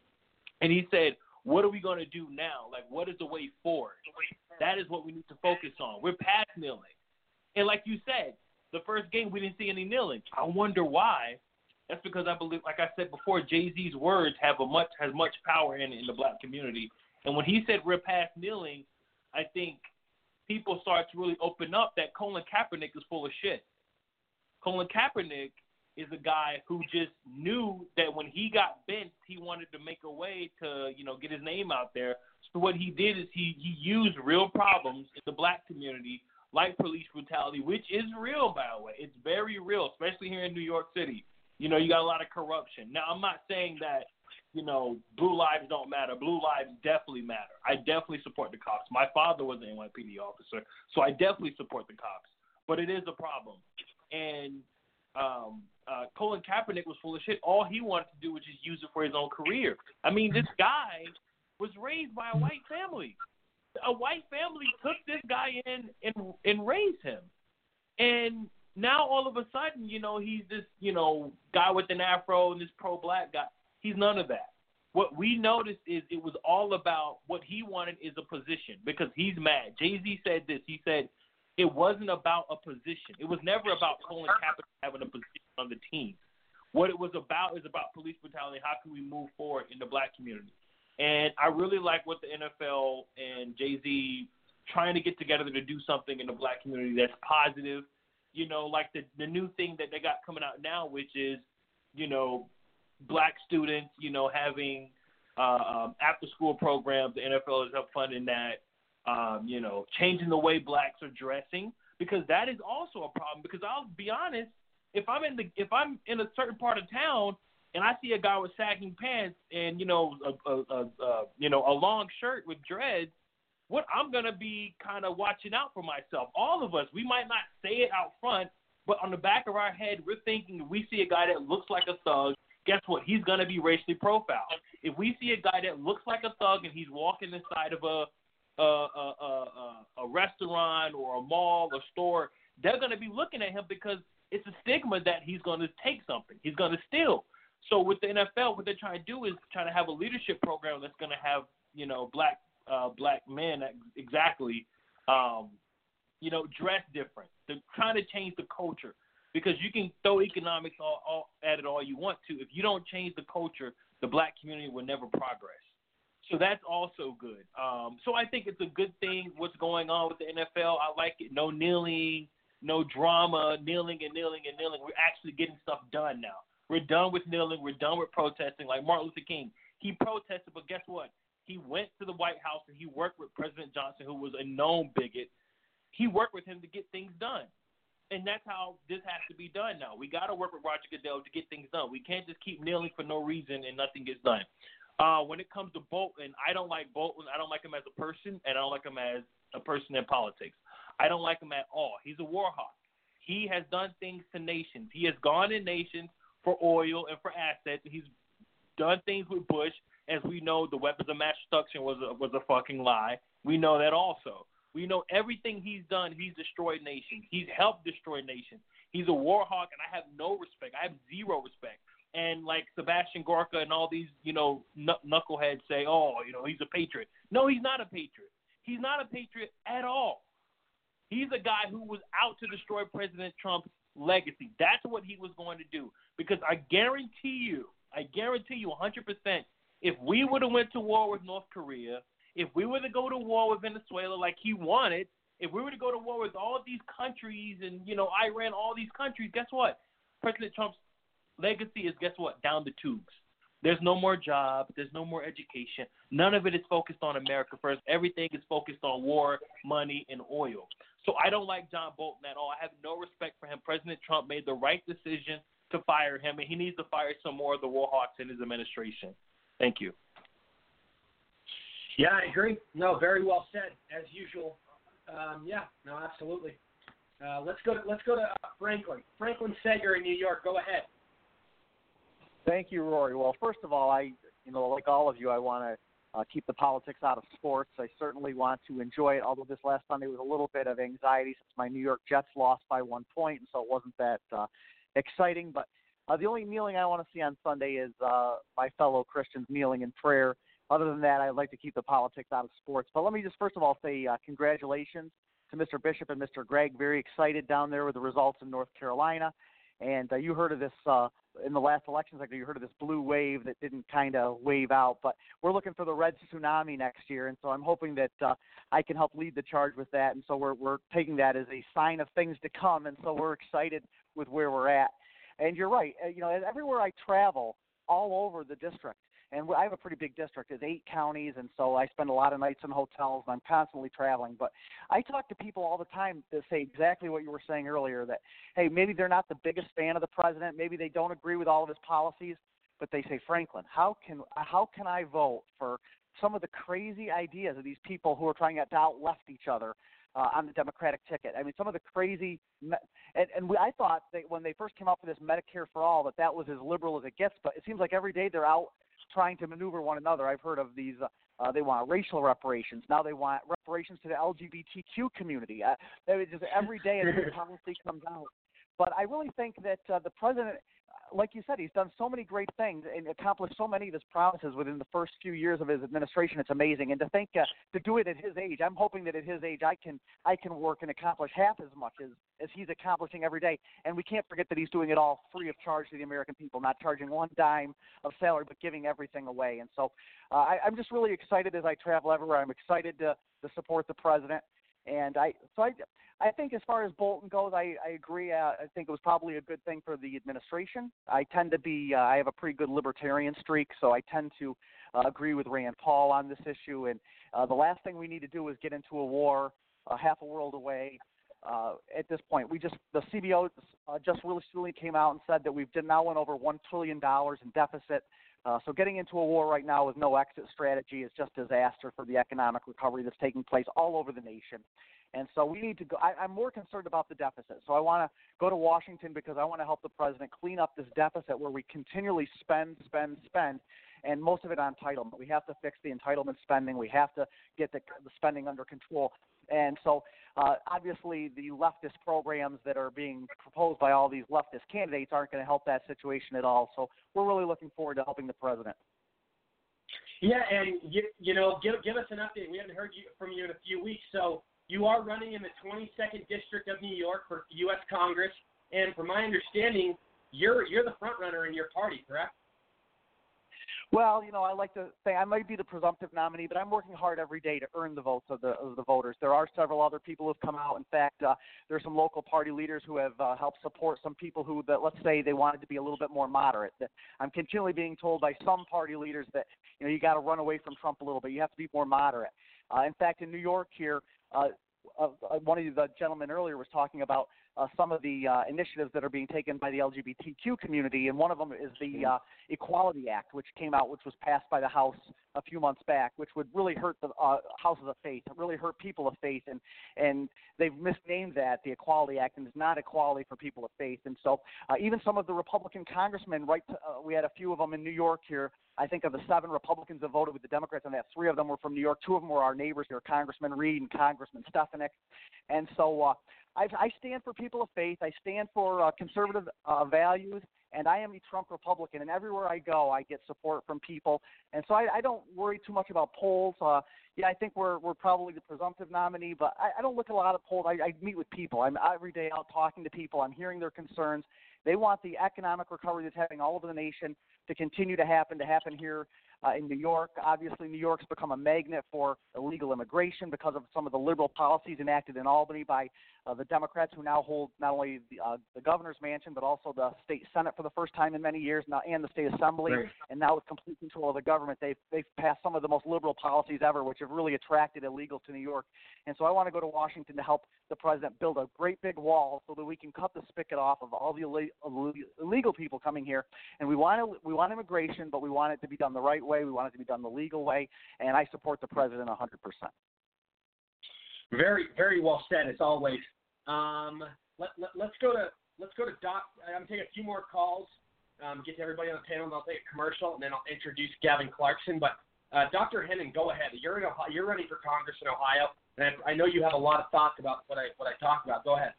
And he said, "What are we going to do now? Like, what is the way forward? That is what we need to focus on. We're past kneeling." And like you said, the first game we didn't see any kneeling. I wonder why. That's because I believe, like I said before, Jay Z's words have a much has much power in in the black community. And when he said we're past kneeling, I think people start to really open up that Colin Kaepernick is full of shit. Colin Kaepernick is a guy who just knew that when he got bent, he wanted to make a way to, you know, get his name out there. So what he did is he he used real problems in the black community, like police brutality, which is real, by the way. It's very real, especially here in New York City. You know, you got a lot of corruption. Now, I'm not saying that, you know, blue lives don't matter. Blue lives definitely matter. I definitely support the cops. My father was an NYPD officer, so I definitely support the cops. But it is a problem. And um, uh, Colin Kaepernick was full of shit. All he wanted to do was just use it for his own career. I mean, this guy was raised by a white family. A white family took this guy in and and raised him, and now all of a sudden, you know, he's this you know guy with an afro and this pro-black guy. He's none of that. What we noticed is it was all about what he wanted is a position because he's mad. Jay Z said this. He said it wasn't about a position. It was never about Colin Kaepernick having a position on the team. What it was about is about police brutality. How can we move forward in the black community? And I really like what the NFL and Jay Z trying to get together to do something in the black community that's positive. You know, like the the new thing that they got coming out now, which is, you know, black students, you know, having uh, um, after school programs. The NFL is up funding that. Um, you know, changing the way blacks are dressing because that is also a problem. Because I'll be honest, if I'm in the if I'm in a certain part of town and I see a guy with sagging pants and you know a, a, a, a you know a long shirt with dreads, what I'm gonna be kind of watching out for myself. All of us, we might not say it out front, but on the back of our head, we're thinking we see a guy that looks like a thug, guess what? He's gonna be racially profiled. If we see a guy that looks like a thug and he's walking inside of a a, a, a, a restaurant or a mall or store, they're going to be looking at him because it's a stigma that he's going to take something. He's going to steal. So with the NFL, what they're trying to do is trying to have a leadership program that's going to have you know black uh, black men exactly, um, you know, dress different. They're trying to change the culture because you can throw economics all, all at it all you want to. If you don't change the culture, the black community will never progress. So that's also good. Um, so I think it's a good thing what's going on with the NFL. I like it. No kneeling, no drama, kneeling and kneeling and kneeling. We're actually getting stuff done now. We're done with kneeling. We're done with protesting. Like Martin Luther King, he protested, but guess what? He went to the White House and he worked with President Johnson, who was a known bigot. He worked with him to get things done. And that's how this has to be done now. We got to work with Roger Goodell to get things done. We can't just keep kneeling for no reason and nothing gets done. Uh, when it comes to Bolton, I don't like Bolton. I don't like him as a person, and I don't like him as a person in politics. I don't like him at all. He's a war hawk. He has done things to nations. He has gone in nations for oil and for assets. He's done things with Bush. As we know, the weapons of mass destruction was a, was a fucking lie. We know that also. We know everything he's done. He's destroyed nations. He's helped destroy nations. He's a war hawk, and I have no respect. I have zero respect and like Sebastian Gorka and all these, you know, knuckleheads say, oh, you know, he's a patriot. No, he's not a patriot. He's not a patriot at all. He's a guy who was out to destroy President Trump's legacy. That's what he was going to do. Because I guarantee you, I guarantee you 100%, if we would have went to war with North Korea, if we were to go to war with Venezuela like he wanted, if we were to go to war with all these countries and, you know, Iran, all these countries, guess what? President Trump's legacy is guess what? Down the tubes. There's no more jobs. There's no more education. None of it is focused on America first. Everything is focused on war, money, and oil. So I don't like John Bolton at all. I have no respect for him. President Trump made the right decision to fire him, and he needs to fire some more of the Warhawks in his administration. Thank you. Yeah, I agree. No, very well said, as usual. Um, yeah, no, absolutely. Uh, let's go. To, let's go to uh, Franklin. Franklin Sager in New York. Go ahead. Thank you, Rory. Well, first of all, I, you know, like all of you, I want to uh, keep the politics out of sports. I certainly want to enjoy it. Although this last Sunday was a little bit of anxiety since my New York Jets lost by one point, and so it wasn't that uh, exciting. But uh, the only kneeling I want to see on Sunday is uh, my fellow Christians kneeling in prayer. Other than that, I'd like to keep the politics out of sports. But let me just first of all say uh, congratulations to Mr. Bishop and Mr. Gregg. Very excited down there with the results in North Carolina. And uh, you heard of this uh, in the last election cycle, you heard of this blue wave that didn't kind of wave out, but we're looking for the red tsunami next year, and so I'm hoping that uh, I can help lead the charge with that. And so we're we're taking that as a sign of things to come, and so we're excited with where we're at. And you're right, uh, you know, everywhere I travel, all over the district, and I have a pretty big district. It's eight counties, and so I spend a lot of nights in hotels. And I'm constantly traveling, but I talk to people all the time that say exactly what you were saying earlier. That hey, maybe they're not the biggest fan of the president. Maybe they don't agree with all of his policies, but they say, Franklin, how can how can I vote for some of the crazy ideas of these people who are trying to out left each other uh, on the Democratic ticket. I mean, some of the crazy, and, and we, I thought that when they first came out for this Medicare for all, that that was as liberal as it gets. But it seems like every day they're out trying to maneuver one another. I've heard of these. Uh, uh, they want racial reparations. Now they want reparations to the LGBTQ community. Uh, just every day a new policy comes out. But I really think that uh, the president like you said, he's done so many great things and accomplished so many of his promises within the first few years of his administration. It's amazing, and to think uh, to do it at his age, I'm hoping that at his age I can I can work and accomplish half as much as as he's accomplishing every day. And we can't forget that he's doing it all free of charge to the American people, not charging one dime of salary, but giving everything away. And so uh, I, I'm just really excited as I travel everywhere. I'm excited to to support the president. And I so I I think as far as Bolton goes, I, I agree. Uh, I think it was probably a good thing for the administration. I tend to be, uh, I have a pretty good libertarian streak, so I tend to uh, agree with Rand Paul on this issue. And uh, the last thing we need to do is get into a war uh, half a world away. Uh, at this point, we just the CBO uh, just recently came out and said that we've now went over one trillion dollars in deficit. Uh, so getting into a war right now with no exit strategy is just disaster for the economic recovery that's taking place all over the nation. And so we need to go. I, I'm more concerned about the deficit. So I want to go to Washington because I want to help the president clean up this deficit where we continually spend, spend, spend, and most of it on entitlement. We have to fix the entitlement spending. We have to get the, the spending under control. And so, uh, obviously, the leftist programs that are being proposed by all these leftist candidates aren't going to help that situation at all. So, we're really looking forward to helping the president. Yeah, and you, you know, give give us an update. We haven't heard you, from you in a few weeks, so you are running in the 22nd district of New York for U.S. Congress, and from my understanding, you're you're the front runner in your party, correct? Well, you know, I like to say I might be the presumptive nominee, but I'm working hard every day to earn the votes of the of the voters. There are several other people who've come out. In fact, uh, there are some local party leaders who have uh, helped support some people who, that let's say, they wanted to be a little bit more moderate. That I'm continually being told by some party leaders that you know you got to run away from Trump a little bit. You have to be more moderate. Uh, in fact, in New York here, uh, uh, one of the gentlemen earlier was talking about uh, some of the uh, initiatives that are being taken by the LGBTQ community, and one of them is the uh, Equality Act, which came out, which was passed by the House a few months back, which would really hurt the uh, houses of faith, really hurt people of faith, and and they've misnamed that the Equality Act, and it's not equality for people of faith. And so, uh, even some of the Republican congressmen, right? To, uh, we had a few of them in New York here. I think of the seven Republicans that voted with the Democrats on that, three of them were from New York. Two of them were our neighbors here, Congressman Reed and Congressman Stefanik. And so, uh, I, I stand for people of faith. I stand for uh, conservative uh, values, and I am a Trump Republican. And everywhere I go, I get support from people. And so I, I don't worry too much about polls. Uh, yeah, I think we're we're probably the presumptive nominee, but I, I don't look at a lot of polls. I, I meet with people. I'm every day out talking to people. I'm hearing their concerns. They want the economic recovery that's happening all over the nation to continue to happen, to happen here uh, in New York. Obviously, New York's become a magnet for illegal immigration because of some of the liberal policies enacted in Albany by uh, the Democrats, who now hold not only the, uh, the governor's mansion but also the state senate for the first time in many years, now and the state assembly, right. and now with complete control of the government, they've they've passed some of the most liberal policies ever, which have really attracted illegals to New York. And so I want to go to Washington to help the president build a great big wall so that we can cut the spigot off of all the illegal people coming here. And we want to, we want immigration, but we want it to be done the right way. We want it to be done the legal way. And I support the president 100%. Very, very well said as always. Um, let, let, let's go to let's go to Doc. I'm taking a few more calls. Um, get to everybody on the panel, and I'll take a commercial, and then I'll introduce Gavin Clarkson. But uh, Dr. Hennen, go ahead. You're in Ohio, you're running for Congress in Ohio, and I know you have a lot of thoughts about what I what I talked about. Go ahead.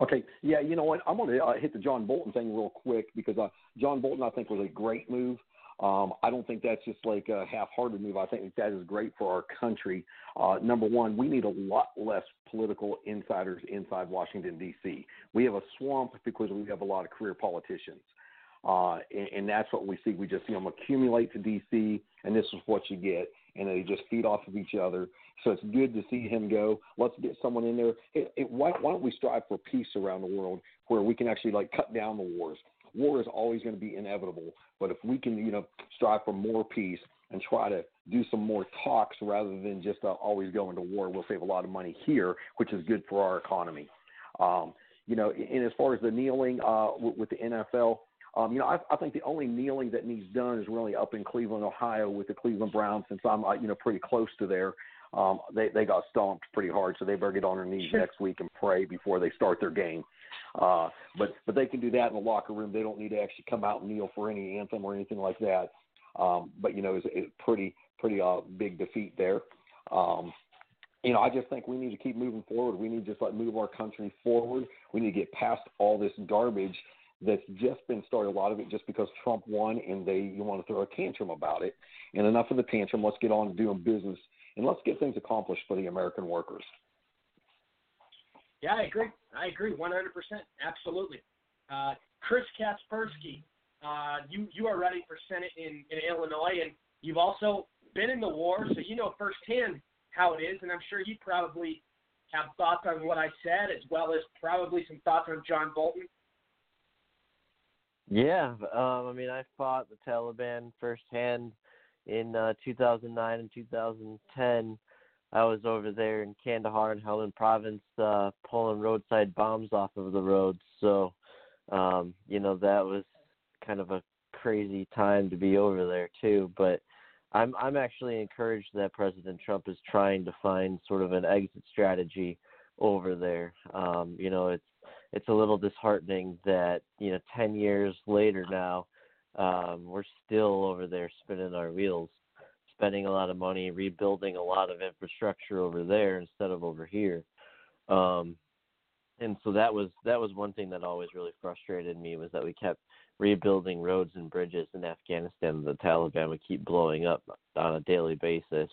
Okay, yeah, you know what? I'm going to uh, hit the John Bolton thing real quick because uh, John Bolton, I think, was a great move. Um, I don't think that's just like a half-hearted move. I think that is great for our country. Uh, number one, we need a lot less political insiders inside Washington D.C. We have a swamp because we have a lot of career politicians, uh, and, and that's what we see. We just see them accumulate to D.C. and this is what you get, and they just feed off of each other. So it's good to see him go. Let's get someone in there. It, it, why, why don't we strive for peace around the world where we can actually like cut down the wars? War is always going to be inevitable. But if we can, you know, strive for more peace and try to do some more talks rather than just uh, always going to war, we'll save a lot of money here, which is good for our economy. Um, you know, and as far as the kneeling uh, with, with the NFL, Um, you know, I, I think the only kneeling that needs done is really up in Cleveland, Ohio, with the Cleveland Browns, since I'm, uh, you know, pretty close to there. Um, they they got stomped pretty hard, so they better get on their knees next week and pray before they start their game. Uh, but but they can do that in the locker room. They don't need to actually come out and kneel for any anthem or anything like that. Um, but you know, it's a pretty pretty uh, big defeat there. Um, you know, I just think we need to keep moving forward. We need to just like move our country forward. We need to get past all this garbage that's just been started. A lot of it just because Trump won and they you want to throw a tantrum about it. And enough of the tantrum. Let's get on to doing business and let's get things accomplished for the American workers. Yeah, I agree. I agree 100%. Absolutely. Uh, Chris Kasperski, uh, you you are running for Senate in, in Illinois, and you've also been in the war, so you know firsthand how it is, and I'm sure you probably have thoughts on what I said, as well as probably some thoughts on John Bolton. Yeah, um, I mean, I fought the Taliban firsthand in uh, 2009 and 2010. I was over there in Kandahar and Helmand Province, uh, pulling roadside bombs off of the roads. So, um, you know, that was kind of a crazy time to be over there too. But I'm I'm actually encouraged that President Trump is trying to find sort of an exit strategy over there. Um, you know, it's it's a little disheartening that you know 10 years later now um, we're still over there spinning our wheels, spending a lot of money rebuilding a lot of infrastructure over there instead of over here. Um, and so that was that was one thing that always really frustrated me was that we kept rebuilding roads and bridges in Afghanistan. The Taliban would keep blowing up on a daily basis,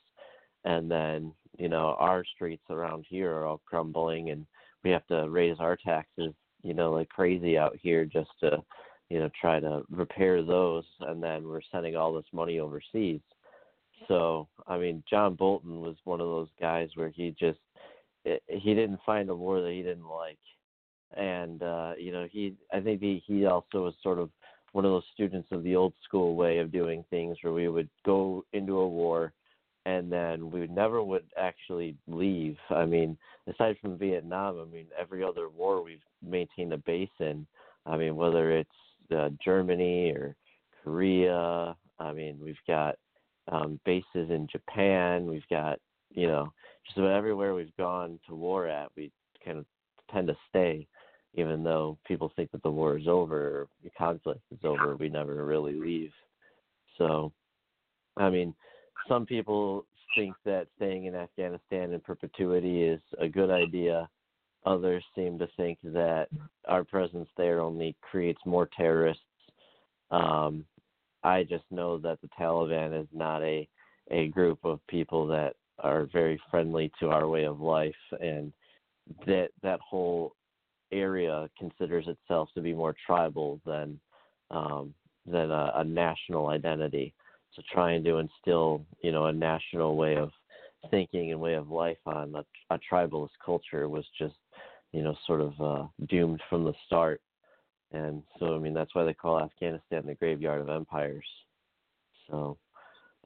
and then you know our streets around here are all crumbling, and we have to raise our taxes, you know, like crazy out here just to you know try to repair those, and then we're sending all this money overseas. So I mean, John Bolton was one of those guys where he just he didn't find a war that he didn't like. And uh you know he i think he he also was sort of one of those students of the old school way of doing things where we would go into a war and then we never would actually leave. I mean aside from vietnam i mean every other war we've maintained a base in. I mean whether it's uh, germany or korea i mean we've got um bases in japan we've got you know just about everywhere we've gone to war at we kind of tend to stay even though people think that the war is over, or the conflict is over, we never really leave. So, I mean, some people think that staying in Afghanistan in perpetuity is a good idea. Others seem to think that our presence there only creates more terrorists. Um, I just know that the Taliban is not a a group of people that are very friendly to our way of life, and that that whole area considers itself to be more tribal than um, than a, a national identity. So trying to instill, you know, a national way of thinking and way of life on a, a tribalist culture was just, you know, sort of uh, doomed from the start. And so, I mean, that's why they call Afghanistan the graveyard of empires. So,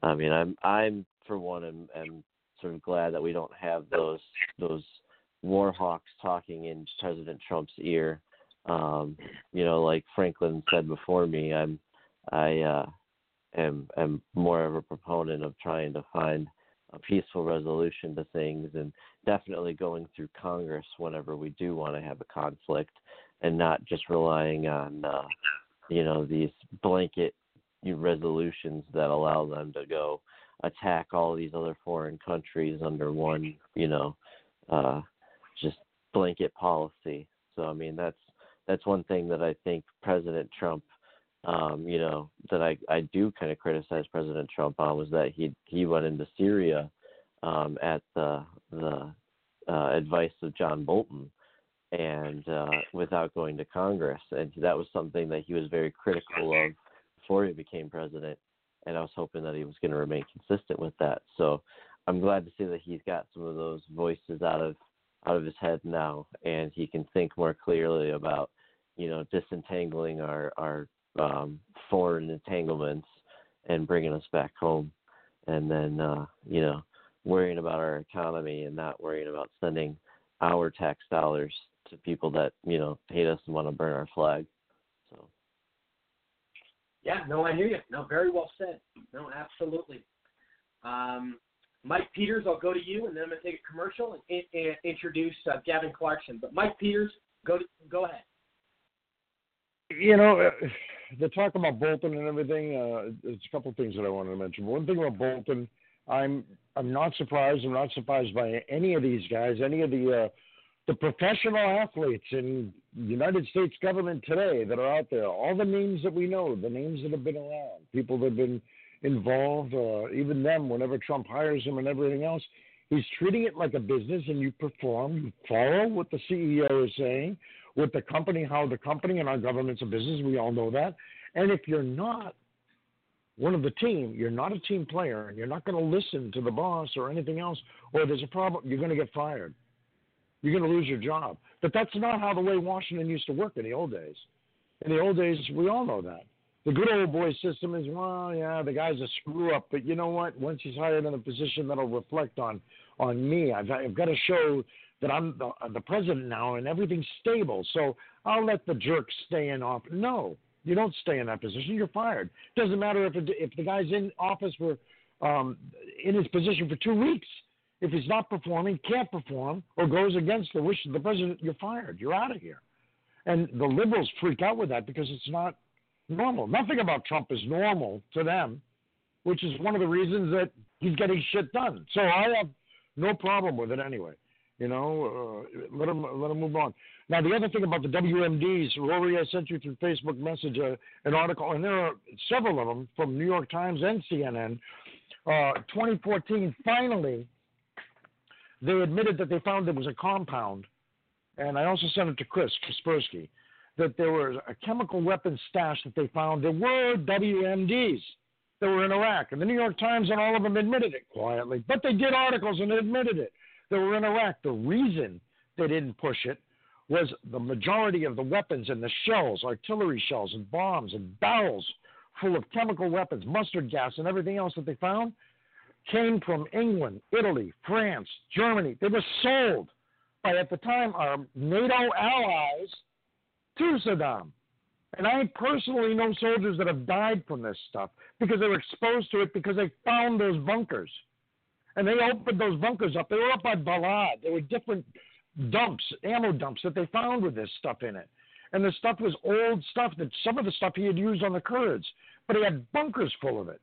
I mean, I'm I'm for one am, am sort of glad that we don't have those those war hawks talking in President Trump's ear. Um, you know, like Franklin said before me, I'm I uh, am am more of a proponent of trying to find a peaceful resolution to things and definitely going through Congress whenever we do want to have a conflict and not just relying on uh, you know these blanket resolutions that allow them to go attack all these other foreign countries under one you know uh just blanket policy. So I mean that's that's one thing that I think President Trump um, you know, that I, I do kind of criticize President Trump on was that he he went into Syria um, at the the uh, advice of John Bolton and uh, without going to Congress, and that was something that he was very critical of before he became president. And I was hoping that he was going to remain consistent with that. So I'm glad to see that he's got some of those voices out of out of his head now, and he can think more clearly about, you know, disentangling our our um, foreign entanglements and bringing us back home, and then uh, you know, worrying about our economy and not worrying about sending our tax dollars to people that you know hate us and want to burn our flag. So. Yeah, no, I hear you. No, very well said. No, absolutely. Um, Mike Peters, I'll go to you, and then I'm going to take a commercial and, in, and introduce uh, Gavin Clarkson. But Mike Peters, go to, go ahead. You know, uh, the talk about Bolton and everything. Uh, there's a couple of things that I wanted to mention. One thing about Bolton, I'm I'm not surprised. I'm not surprised by any of these guys, any of the uh, the professional athletes in United States government today that are out there. All the names that we know, the names that have been around, people that have been involved, uh, even them, whenever Trump hires them and everything else, he's treating it like a business and you perform, you follow what the CEO is saying, with the company, how the company and our government's a business, we all know that. And if you're not one of the team, you're not a team player, and you're not going to listen to the boss or anything else, or there's a problem, you're going to get fired. You're going to lose your job. But that's not how the way Washington used to work in the old days. In the old days, we all know that. The good old boy system is, well, yeah, the guy's a screw up, but you know what? Once he's hired in a position that'll reflect on on me, I've, I've got to show that I'm the, the president now and everything's stable. So I'll let the jerk stay in office. No, you don't stay in that position. You're fired. Doesn't matter if it, if the guy's in office for um, in his position for two weeks. If he's not performing, can't perform, or goes against the wishes of the president, you're fired. You're out of here. And the liberals freak out with that because it's not normal. Nothing about Trump is normal to them, which is one of the reasons that he's getting shit done. So I have no problem with it anyway. You know, uh, let him let him move on. Now the other thing about the WMDs, Rory, I sent you through Facebook message uh, an article, and there are several of them from New York Times and CNN. Uh, 2014, finally, they admitted that they found there was a compound, and I also sent it to Chris Kasperski that there was a chemical weapons stash that they found. There were WMDs that were in Iraq, and the New York Times and all of them admitted it quietly, but they did articles and admitted it. They were in Iraq. The reason they didn't push it was the majority of the weapons and the shells, artillery shells and bombs and barrels full of chemical weapons, mustard gas, and everything else that they found came from England, Italy, France, Germany. They were sold by, at the time, our NATO allies to Saddam. And I personally know soldiers that have died from this stuff because they were exposed to it because they found those bunkers. And they opened those bunkers up. They were up by Balad. There were different dumps, ammo dumps that they found with this stuff in it. And the stuff was old stuff that some of the stuff he had used on the Kurds, but he had bunkers full of it.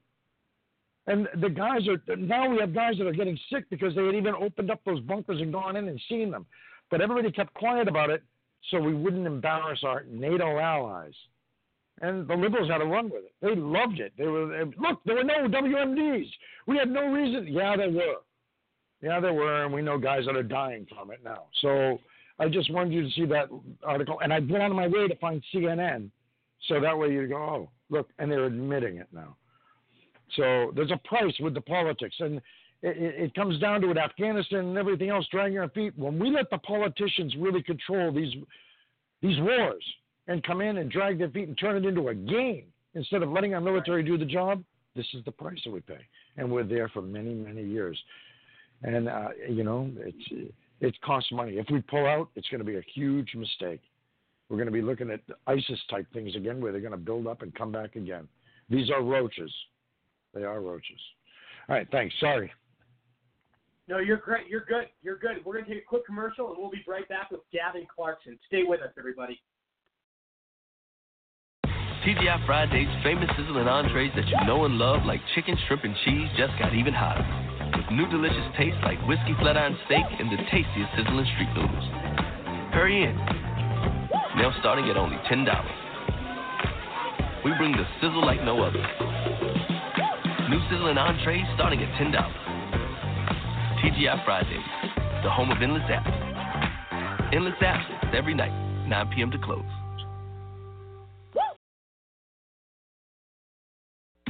And the guys are now we have guys that are getting sick because they had even opened up those bunkers and gone in and seen them. But everybody kept quiet about it so we wouldn't embarrass our NATO allies. And the liberals had to run with it. They loved it. They were look. There were no WMDs. We had no reason. Yeah, there were. Yeah, there were, and we know guys that are dying from it now. So I just wanted you to see that article, and I went on my way to find CNN, so that way you go, oh, look, and they're admitting it now. So there's a price with the politics, and it, it comes down to it. Afghanistan and everything else dragging our feet. When we let the politicians really control these these wars and come in and drag their feet and turn it into a game instead of letting our military do the job, this is the price that we pay, and we're there for many many years and uh, you know it's it costs money. If we pull out, it's going to be a huge mistake. We're going to be looking at ISIS type things again, where they're going to build up and come back again. These are roaches. They are roaches. All right, thanks. Sorry. No, you're great. You're good. You're good. We're going to take a quick commercial, and we'll be right back with Gavin Clarkson. Stay with us, everybody. TGI Fridays famous sizzling entrees that you know and love, like chicken, shrimp, and cheese, just got even hotter with new delicious tastes like whiskey flat iron steak and the tastiest sizzling street noodles. Hurry in. Now starting at only $10. We bring the sizzle like no other. New sizzling entrees starting at $10. TGI Fridays, the home of endless apps. Endless apps every night, 9 p.m. to close.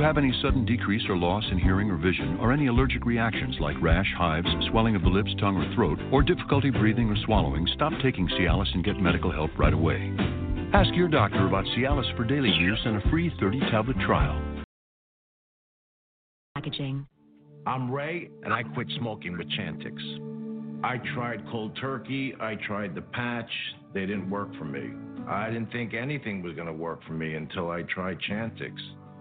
have any sudden decrease or loss in hearing or vision, or any allergic reactions like rash, hives, swelling of the lips, tongue, or throat, or difficulty breathing or swallowing, stop taking Cialis and get medical help right away. Ask your doctor about Cialis for daily use and a free 30 tablet trial. Packaging. I'm Ray, and I quit smoking with Chantix. I tried cold turkey, I tried the patch, they didn't work for me. I didn't think anything was going to work for me until I tried Chantix.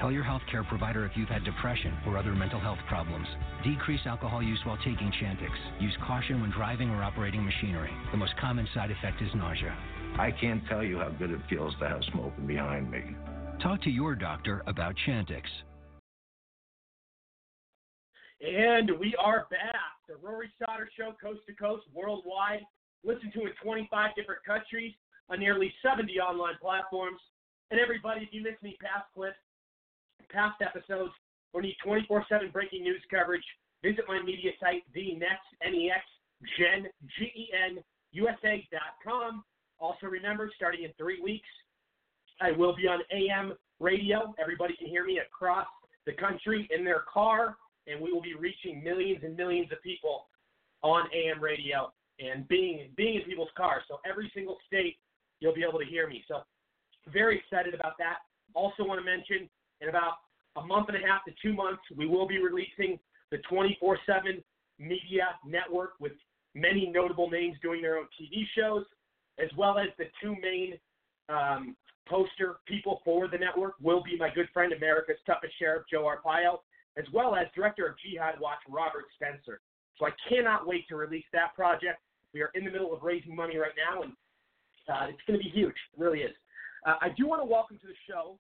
Tell your healthcare provider if you've had depression or other mental health problems. Decrease alcohol use while taking Chantix. Use caution when driving or operating machinery. The most common side effect is nausea. I can't tell you how good it feels to have smoking behind me. Talk to your doctor about Chantix. And we are back. The Rory Sauter Show, coast to coast, worldwide. Listen to in 25 different countries on nearly 70 online platforms. And everybody, if you miss any past clips, past episodes, or need 24 7 breaking news coverage, visit my media site, the next NEX Gen G E N USA.com. Also, remember, starting in three weeks, I will be on AM radio. Everybody can hear me across the country in their car, and we will be reaching millions and millions of people on AM radio and being being in people's cars. So every single state, you'll be able to hear me. So very excited about that. Also want to mention in about a month and a half to two months, we will be releasing the 24/7 media network with many notable names doing their own TV shows, as well as the two main um, poster people for the network will be my good friend America's toughest sheriff Joe Arpaio, as well as director of Jihad Watch Robert Spencer. So I cannot wait to release that project. We are in the middle of raising money right now, and uh, it's going to be huge. It really is. Uh, I do want to welcome to the show.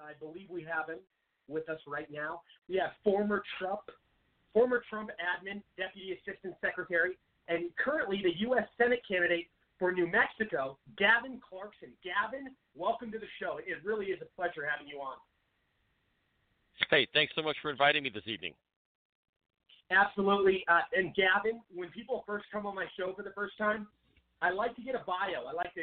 I believe we have him with us right now. We have former Trump, former Trump admin, deputy assistant secretary, and currently the U.S. Senate candidate for New Mexico, Gavin Clarkson. Gavin, welcome to the show. It really is a pleasure having you on. Hey, thanks so much for inviting me this evening. Absolutely. Uh, and Gavin, when people first come on my show for the first time, I like to get a bio. I like to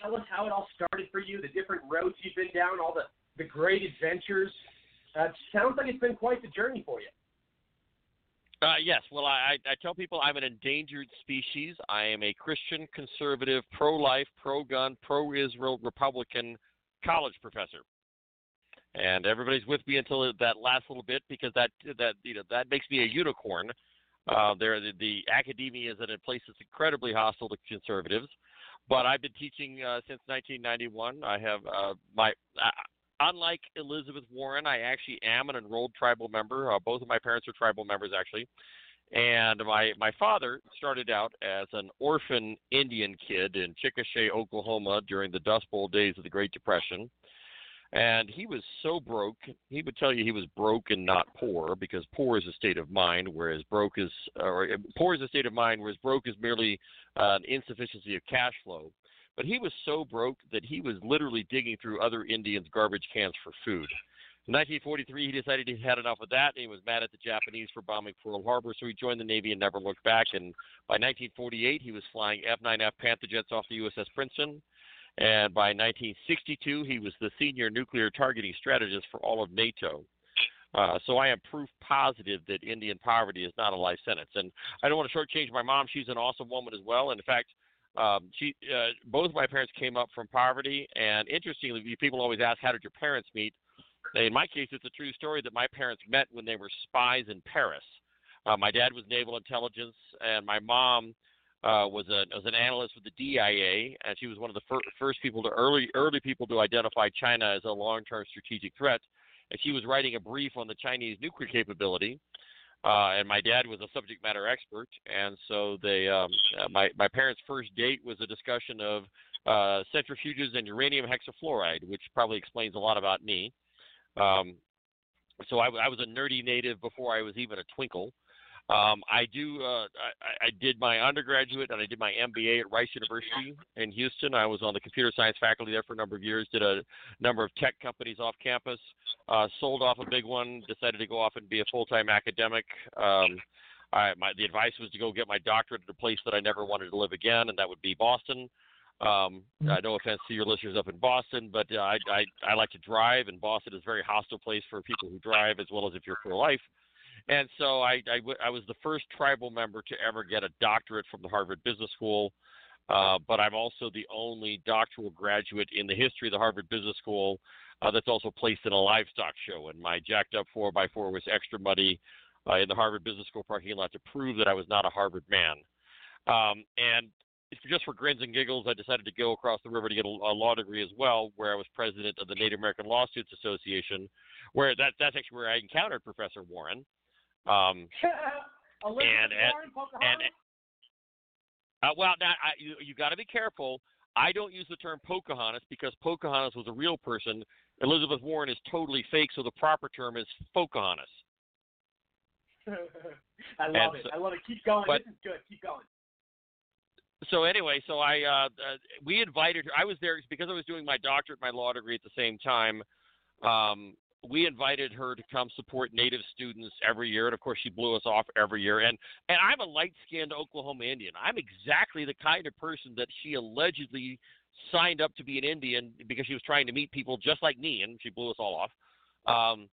tell us how it all started for you, the different roads you've been down, all the, the great adventures. Uh, sounds like it's been quite the journey for you. Uh, yes. Well, I, I tell people I'm an endangered species. I am a Christian conservative, pro life, pro gun, pro Israel Republican college professor. And everybody's with me until that last little bit because that that you know that makes me a unicorn. Uh, there, the, the academia is in a place that's incredibly hostile to conservatives. But I've been teaching uh, since 1991. I have uh, my uh, unlike Elizabeth Warren, I actually am an enrolled tribal member. Uh, both of my parents are tribal members, actually. And my my father started out as an orphan Indian kid in Chickasha, Oklahoma, during the Dust Bowl days of the Great Depression. And he was so broke, he would tell you he was broke and not poor because poor is a state of mind, whereas broke is, or poor is a state of mind, whereas broke is merely uh, an insufficiency of cash flow. But he was so broke that he was literally digging through other Indians' garbage cans for food. In 1943, he decided he had enough of that, and he was mad at the Japanese for bombing Pearl Harbor, so he joined the Navy and never looked back. And by 1948, he was flying F-9F Panther jets off the USS Princeton. And by 1962, he was the senior nuclear targeting strategist for all of NATO. Uh, so I am proof positive that Indian poverty is not a life sentence. And I don't want to shortchange my mom. She's an awesome woman as well. And in fact, Um, she, uh, both my parents came up from poverty, and interestingly, people always ask, "How did your parents meet?" In my case, it's a true story that my parents met when they were spies in Paris. Uh, my dad was naval intelligence, and my mom uh, was a was an analyst with the DIA, and she was one of the fir- first people to early early people to identify China as a long term strategic threat. And she was writing a brief on the Chinese nuclear capability. Uh, and my dad was a subject matter expert, and so they um, uh, my my parents' first date was a discussion of uh, centrifuges and uranium hexafluoride, which probably explains a lot about me. Um, so I, I was a nerdy native before I was even a twinkle. Um, I do. Uh, I, I did my undergraduate and I did my MBA at Rice University in Houston. I was on the computer science faculty there for a number of years. Did a number of tech companies off campus. Uh, sold off a big one. Decided to go off and be a full-time academic. Um, I, my, the advice was to go get my doctorate at a place that I never wanted to live again, and that would be Boston. Um, uh, no offense to your listeners up in Boston, but uh, I, I I like to drive, and Boston is a very hostile place for people who drive, as well as if you're pro-life. And so I, I, I was the first tribal member to ever get a doctorate from the Harvard Business School. Uh, but I'm also the only doctoral graduate in the history of the Harvard Business School uh, that's also placed in a livestock show. And my jacked up 4x4 was extra muddy uh, in the Harvard Business School parking lot to prove that I was not a Harvard man. Um, and just for grins and giggles, I decided to go across the river to get a, a law degree as well, where I was president of the Native American Law Students Association, where that, that's actually where I encountered Professor Warren. Um, (laughs) and, and, and uh, well, now I, you you got to be careful. I don't use the term Pocahontas because Pocahontas was a real person. Elizabeth Warren is totally fake, so the proper term is Fauxcahontas. (laughs) I love and it. So, I love it. Keep going. But, this is good. Keep going. So anyway, so I uh, uh, we invited her. I was there because I was doing my doctorate, my law degree at the same time. Um, we invited her to come support Native students every year, and of course, she blew us off every year. And and I'm a light-skinned Oklahoma Indian. I'm exactly the kind of person that she allegedly signed up to be an Indian because she was trying to meet people just like me, and she blew us all off. Um,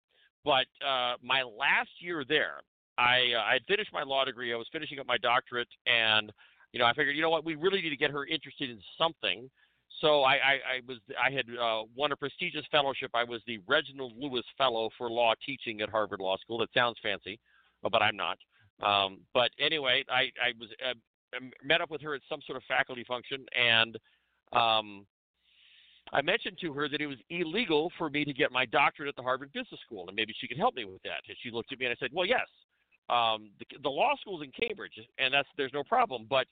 but uh, my last year there, I uh, I had finished my law degree. I was finishing up my doctorate, and you know, I figured, you know what, we really need to get her interested in something. So I, I, I was I had uh, won a prestigious fellowship. I was the Reginald Lewis Fellow for Law Teaching at Harvard Law School. That sounds fancy, but I'm not. Um, but anyway, I, I was uh, met up with her at some sort of faculty function, and um, I mentioned to her that it was illegal for me to get my doctorate at the Harvard Business School, and maybe she could help me with that. And she looked at me and I said, "Well, yes, um, the, the law school's in Cambridge, and that's there's no problem, but."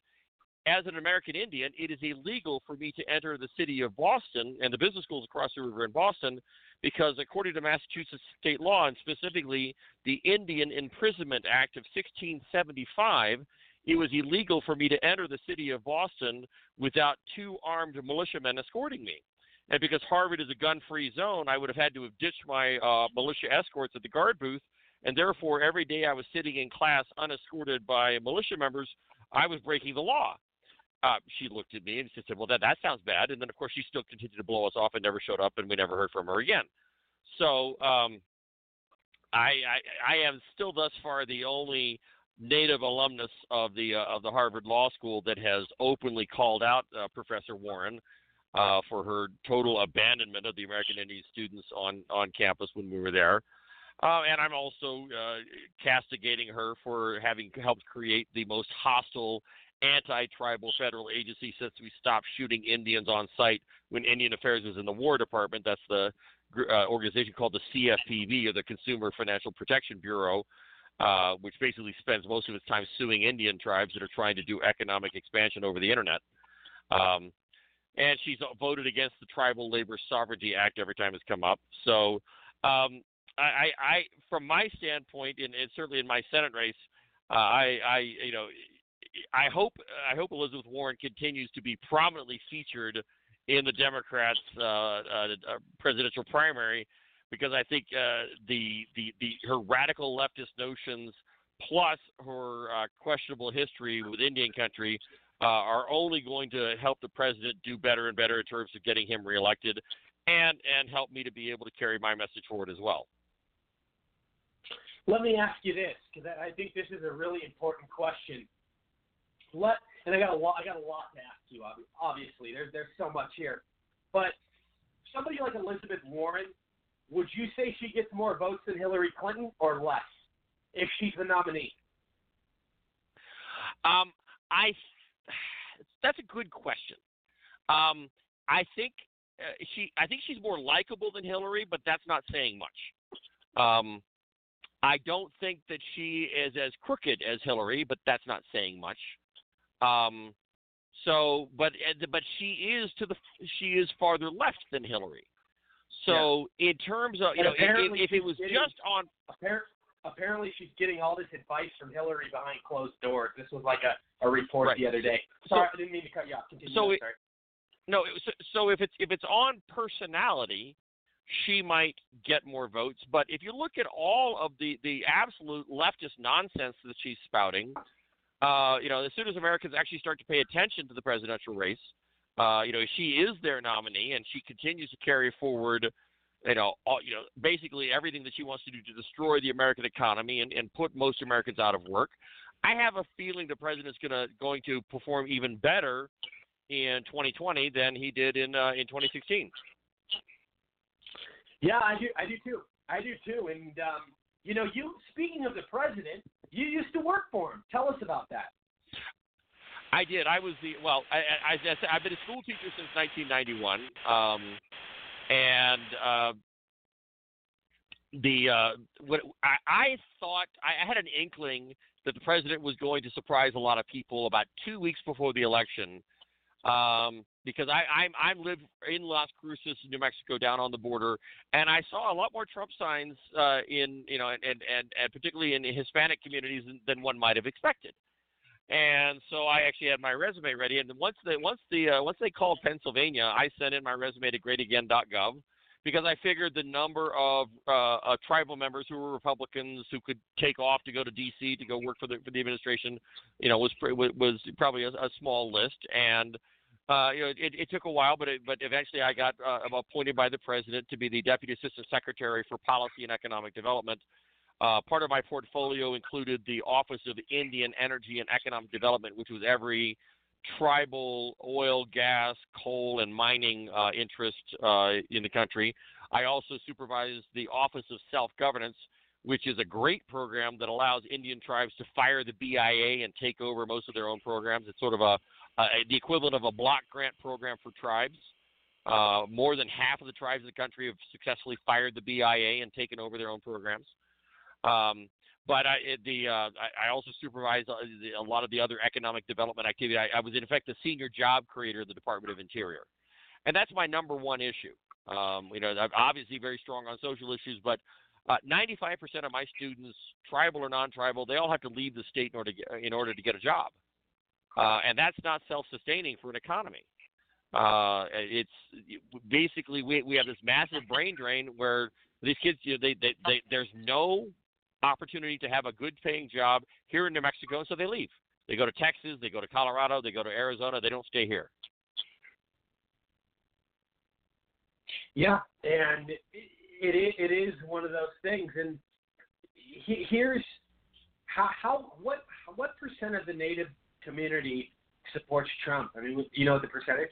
As an American Indian, it is illegal for me to enter the city of Boston and the business schools across the river in Boston because, according to Massachusetts state law, and specifically the Indian Imprisonment Act of 1675, it was illegal for me to enter the city of Boston without two armed militiamen escorting me. And because Harvard is a gun free zone, I would have had to have ditched my uh, militia escorts at the guard booth. And therefore, every day I was sitting in class unescorted by militia members, I was breaking the law uh, she looked at me and she said, "Well, that that sounds bad." And then, of course, she still continued to blow us off and never showed up, and we never heard from her again. So, um, I, I I am still thus far the only native alumnus of the uh, of the Harvard Law School that has openly called out uh, Professor Warren uh, for her total abandonment of the American Indian students on on campus when we were there. Uh, and I'm also uh, castigating her for having helped create the most hostile anti-tribal federal agency since we stopped shooting Indians on sight when Indian Affairs was in the War Department. That's the uh, organization called the CFPB, or the Consumer Financial Protection Bureau, uh, which basically spends most of its time suing Indian tribes that are trying to do economic expansion over the internet. Um, and she's voted against the Tribal Labor Sovereignty Act every time it's come up. So, um, I, I, from my standpoint, and, and certainly in my Senate race, uh, I, I, you know, I hope I hope Elizabeth Warren continues to be prominently featured in the Democrats' uh, uh, uh, presidential primary because I think uh, the, the the her radical leftist notions plus her uh, questionable history with Indian country uh, are only going to help the president do better and better in terms of getting him reelected, and and help me to be able to carry my message forward as well. Let me ask you this, because I think this is a really important question let and I got a lot. I got a lot to ask you. Obviously, there's there's so much here, but somebody like Elizabeth Warren, would you say she gets more votes than Hillary Clinton or less if she's the nominee? Um, I that's a good question. Um, I think uh, she I think she's more likable than Hillary, but that's not saying much. Um, I don't think that she is as crooked as Hillary, but that's not saying much. Um, so, but but she is to the she is farther left than Hillary. So in terms of you And know, if, if it was getting- just on Appar- apparently, she's getting all this advice from Hillary behind closed doors. This was like a, a report Right. the other day. So- Sorry, I didn't mean to cut you off. Continue. So it-. No, it was, so if it's if it's on personality, she might get more votes. But if you look at all of the the absolute leftist nonsense that she's spouting, uh, you know, as soon as Americans actually start to pay attention to the presidential race, uh, you know, she is their nominee, and she continues to carry forward, you know, all, you know, basically everything that she wants to do to destroy the American economy and, and put most Americans out of work. I have a feeling the president's gonna going to perform even better in 2020 than he did in uh, in 2016. Yeah, I do. I do too. I do too. And um, you know, you speaking of the president, you used to work for him. Tell us about that. I did. I was the well. i i, I i've been a school teacher since 1991, um, and uh, the uh, what I, I thought I, I had an inkling that the president was going to surprise a lot of people about two weeks before the election, um, because I I'm I'm live in Las Cruces, New Mexico, down on the border, and I saw a lot more Trump signs uh, in you know and, and and particularly in Hispanic communities than, one might have expected. And so I actually had my resume ready. And once the once the uh, once they called Pennsylvania, I sent in my resume to greatagain.gov because I figured the number of uh, uh, tribal members who were Republicans who could take off to go to D.C. to go work for the for the administration, you know, was was was probably a, a small list. And uh, you know, it, it took a while, but it, but eventually I got uh, appointed by the president to be the deputy assistant secretary for policy and economic development. Uh, part of my portfolio included the Office of Indian Energy and Economic Development, which was every tribal oil, gas, coal, and mining uh, interest uh, in the country. I also supervised the Office of Self Governance, which is a great program that allows Indian tribes to fire the BIA and take over most of their own programs. It's sort of a, a the equivalent of a block grant program for tribes. Uh, more than half of the tribes in the country have successfully fired the BIA and taken over their own programs. Um, but I, the uh, I, I also supervised uh, the- a lot of the other economic development activity. I, I was in effect the senior job creator of the Department of Interior, and that's my number one issue. Um, you know, I'm obviously very strong on social issues, but uh, 95% of my students, tribal or non-tribal, they all have to leave the state in order to get, in order to get a job, uh, and that's not self-sustaining for an economy. Uh, it's basically we we have this massive brain drain where these kids, you know, they, they, they there's no opportunity to have a good paying job here in New Mexico, so they leave. They go to Texas, they go to Colorado, they go to Arizona, they don't stay here. Yeah, and it, it it is one of those things. And here's how how what what percent of the native community supports Trump? I mean, you know the percentage.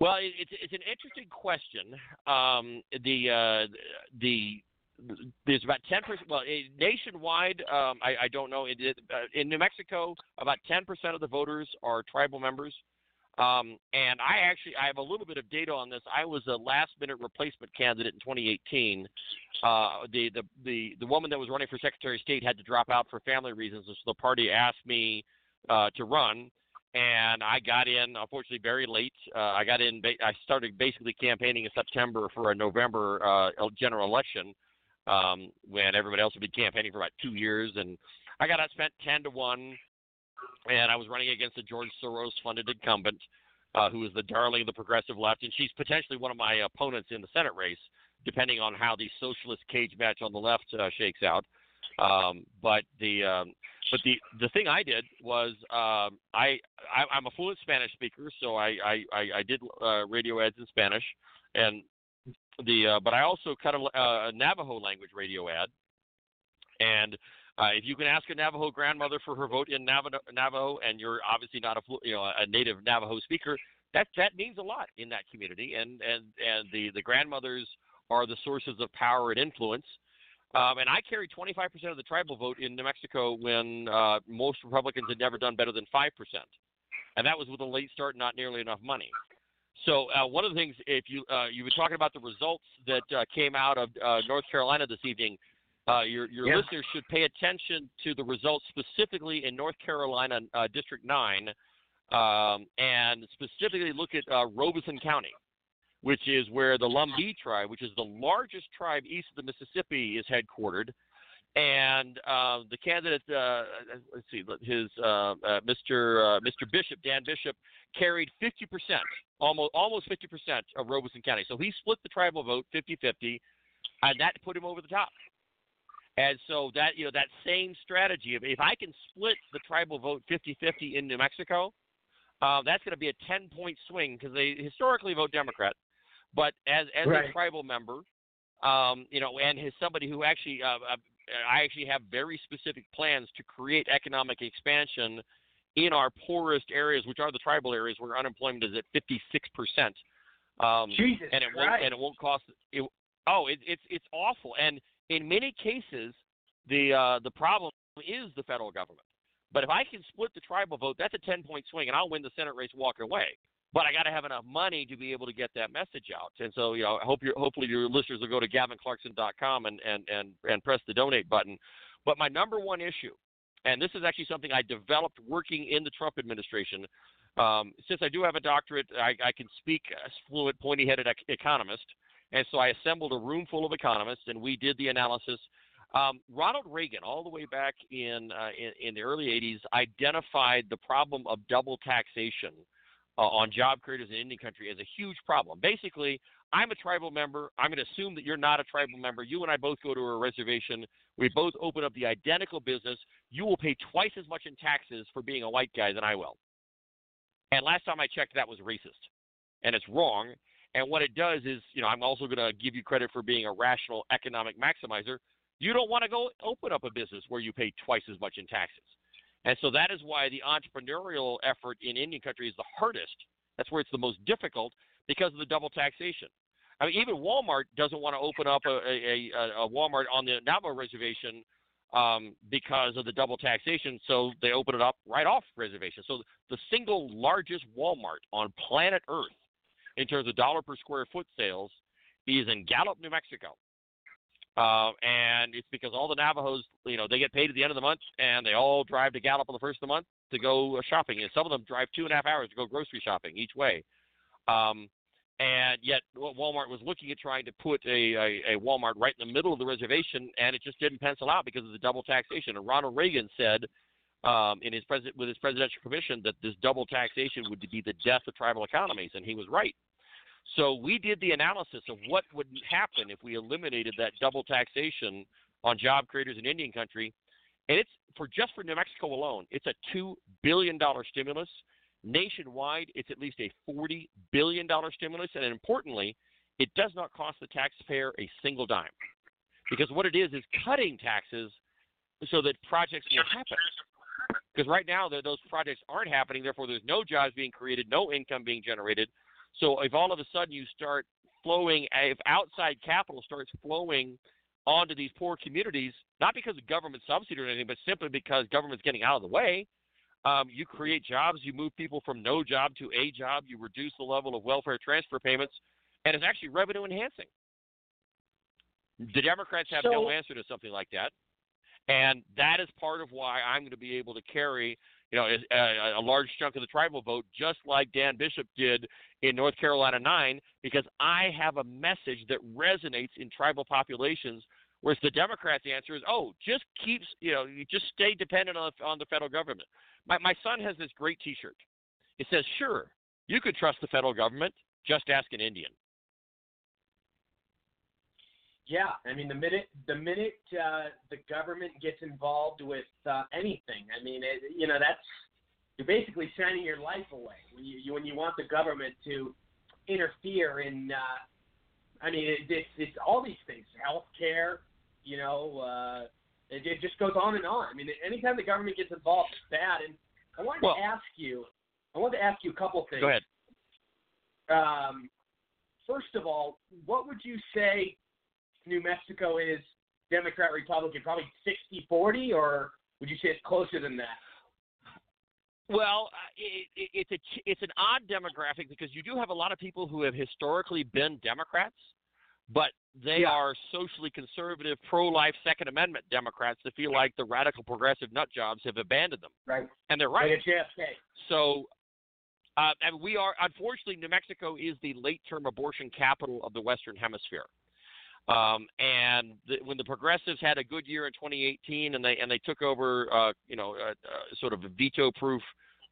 Well, it's it's an interesting question. Um, the uh, the there's about ten percent. Well, nationwide, um, I, I don't know. Uh, in New Mexico, about ten percent of the voters are tribal members. Um, and I actually I have a little bit of data on this. I was a last minute replacement candidate in 2018. Uh, the, the the the woman that was running for Secretary of State had to drop out for family reasons, so the party asked me uh, to run. And I got in, unfortunately, very late. Uh, I got in. I started basically campaigning in September for a November uh, general election, um, when everybody else had been campaigning for about two years. And I got outspent ten to one and I was running against a George Soros-funded incumbent, uh, who is the darling of the progressive left, and she's potentially one of my opponents in the Senate race, depending on how the socialist cage match on the left uh, shakes out. Um, but the um, but the the thing I did was um, I, I I'm a fluent Spanish speaker, so I I I, did uh, radio ads in Spanish, and the uh, but I also cut a, a Navajo language radio ad, and Uh, if you can ask a Navajo grandmother for her vote in Navajo, Navajo and you're obviously not a you know a native Navajo speaker, that that means a lot in that community. And and and the the grandmothers are the sources of power and influence. Um, and I carried 25% of the tribal vote in New Mexico when uh, most Republicans had never done better than 5%. And that was with a late start, not nearly enough money. So uh, one of the things, if you uh, you were talking about the results that uh, came out of uh, North Carolina this evening, uh, your your Yeah. listeners should pay attention to the results specifically in North Carolina uh, District Nine, um, and specifically look at uh, Robeson County, which is where the Lumbee tribe, which is the largest tribe east of the Mississippi, is headquartered. And uh, the candidate, uh, let's see, his uh, uh, Mr. Uh, Mr. Bishop, Dan Bishop, carried 50%, almost almost 50% of Robeson County. So he split the tribal vote 50-50, and that put him over the top. And so that you know that same strategy, if, if I can split the tribal vote 50-50 in New Mexico, uh, that's going to be a 10-point swing because they historically vote Democrat. But as as Right. a tribal member, um, you know, and as somebody who actually, uh, uh, I actually have very specific plans to create economic expansion in our poorest areas, which are the tribal areas where unemployment is at 56 percent. Um, Jesus and it won't Christ. and it won't cost. It, oh, it, it's it's awful. And in many cases, the uh, the problem is the federal government. But if I can split the tribal vote, that's a 10 point swing, and I'll win the Senate race walking away. But I got to have enough money to be able to get that message out. And so, you know, I hope hopefully your listeners will go to gavinclarkson.com and and and and press the donate button. But my number one issue, and this is actually something I developed working in the Trump administration. Um, since I do have a doctorate, I, I can speak as fluent, pointy-headed ec- economist, and so I assembled a room full of economists, and we did the analysis. Um, Ronald Reagan, all the way back in, uh, in in the early '80s, identified the problem of double taxation uh, on job creators in Indian country as a huge problem. Basically, I'm a tribal member. I'm going to assume that you're not a tribal member. You and I both go to a reservation. We both open up the identical business. You will pay twice as much in taxes for being a white guy than I will. And last time I checked, that was racist, and it's wrong. And what it does is, you know, I'm also going to give you credit for being a rational economic maximizer. You don't want to go open up a business where you pay twice as much in taxes. And so that is why the entrepreneurial effort in Indian country is the hardest. That's where it's the most difficult because of the double taxation. I mean, even Walmart doesn't want to open up a, a, a, Walmart on the Navajo reservation um, because of the double taxation. So they open it up right off reservation. So the single largest Walmart on planet Earth in terms of dollar per square foot sales is in Gallup, New Mexico. Uh, and it's because all the Navajos, you know, they get paid at the end of the month, and they all drive to Gallup on the first of the month to go uh, shopping. And some of them drive two and a half hours to go grocery shopping each way. Um, and yet, Walmart was looking at trying to put a, a, a Walmart right in the middle of the reservation, and it just didn't pencil out because of the double taxation. And Ronald Reagan said um, in his pres- with his presidential commission that this double taxation would be the death of tribal economies, and he was right. So we did the analysis of what would happen if we eliminated that double taxation on job creators in Indian country, and it's for just for New Mexico alone, it's a two billion dollar stimulus. Nationwide, it's at least a forty billion dollar stimulus, and importantly, it does not cost the taxpayer a single dime, because what it is is cutting taxes so that projects will happen. Because right now, those projects aren't happening, therefore, there's no jobs being created, no income being generated. So if all of a sudden you start flowing, if outside capital starts flowing onto these poor communities, not because of government subsidy or anything, but simply because government's getting out of the way, um, you create jobs, you move people from no job to a job, you reduce the level of welfare transfer payments, and it's actually revenue enhancing. The Democrats have no answer to something like that, and that is part of why I'm going to be able to carry, you know, uh, a, a large chunk of the tribal vote, just like Dan Bishop did in North Carolina nine, because I have a message that resonates in tribal populations. Whereas the Democrats' answer is, oh, just keeps, you know, you just stay dependent on on the federal government. My my son has this great T-shirt. It says, sure, you could trust the federal government. Just ask an Indian. Yeah, I mean the minute the minute uh, the government gets involved with uh, anything, I mean it, you know that's you're basically signing your life away when you, you when you want the government to interfere in. Uh, I mean it, it's it's all these things, health care, you know, uh, It, it just goes on and on. I mean, anytime the government gets involved, it's bad. And I wanted Well- to ask you, I wanted to ask you a couple things. Go ahead. Um, first of all, what would you say New Mexico is Democrat Republican? Probably 60-40, or would you say it's closer than that? Well, uh, it, it, it's a it's an odd demographic because you do have a lot of people who have historically been Democrats, but they are socially conservative, pro-life, Second Amendment Democrats that feel like the radical progressive nut jobs have abandoned them, Right. and they're right. JFK. So, uh, and we are unfortunately New Mexico is the late-term abortion capital of the Western Hemisphere. Um, and the, when the progressives had a good year in 2018, and they and they took over, uh, you know, sort of veto-proof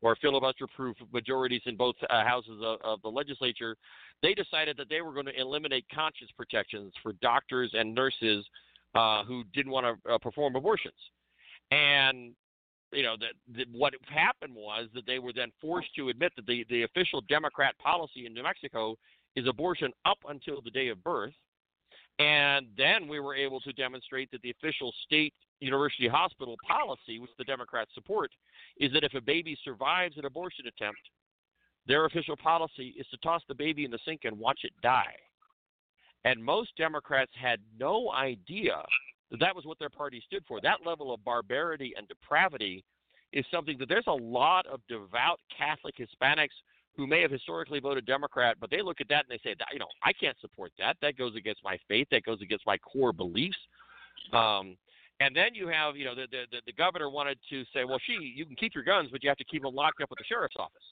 or filibuster-proof majorities in both uh, houses of, of the legislature, they decided that they were going to eliminate conscience protections for doctors and nurses uh, who didn't want to uh, perform abortions. And you know that what happened was that they were then forced to admit that the the official Democrat policy in New Mexico is abortion up until the day of birth, and then we were able to demonstrate that the official state university hospital policy, which the Democrats support, is that if a baby survives an abortion attempt, their official policy is to toss the baby in the sink and watch it die. And most Democrats had no idea that that was what their party stood for. That level of barbarity and depravity is something that there's a lot of devout Catholic Hispanics who may have historically voted Democrat, but they look at that and they say, "That- you know, I can't support that. That goes against my faith. That goes against my core beliefs. Um, and then you have, you know, the, the the the governor wanted to say, well, she, you can keep your guns, but you have to keep them locked up at the sheriff's office.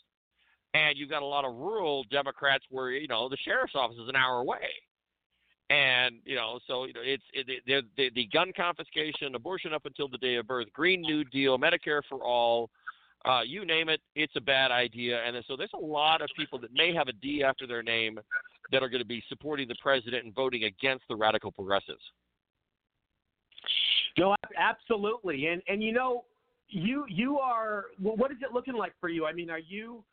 And you've got a lot of rural Democrats where you know the sheriff's office is an hour away, and you know, so you know, it's it, the, the the gun confiscation, abortion up until the day of birth, Green New Deal, Medicare for all, uh, you name it, it's a bad idea. And so there's a lot of people that may have a D after their name that are going to be supporting the president and voting against the radical progressives. No, absolutely. And and you know, you you are. Well, what is it looking like for you? I mean, are you?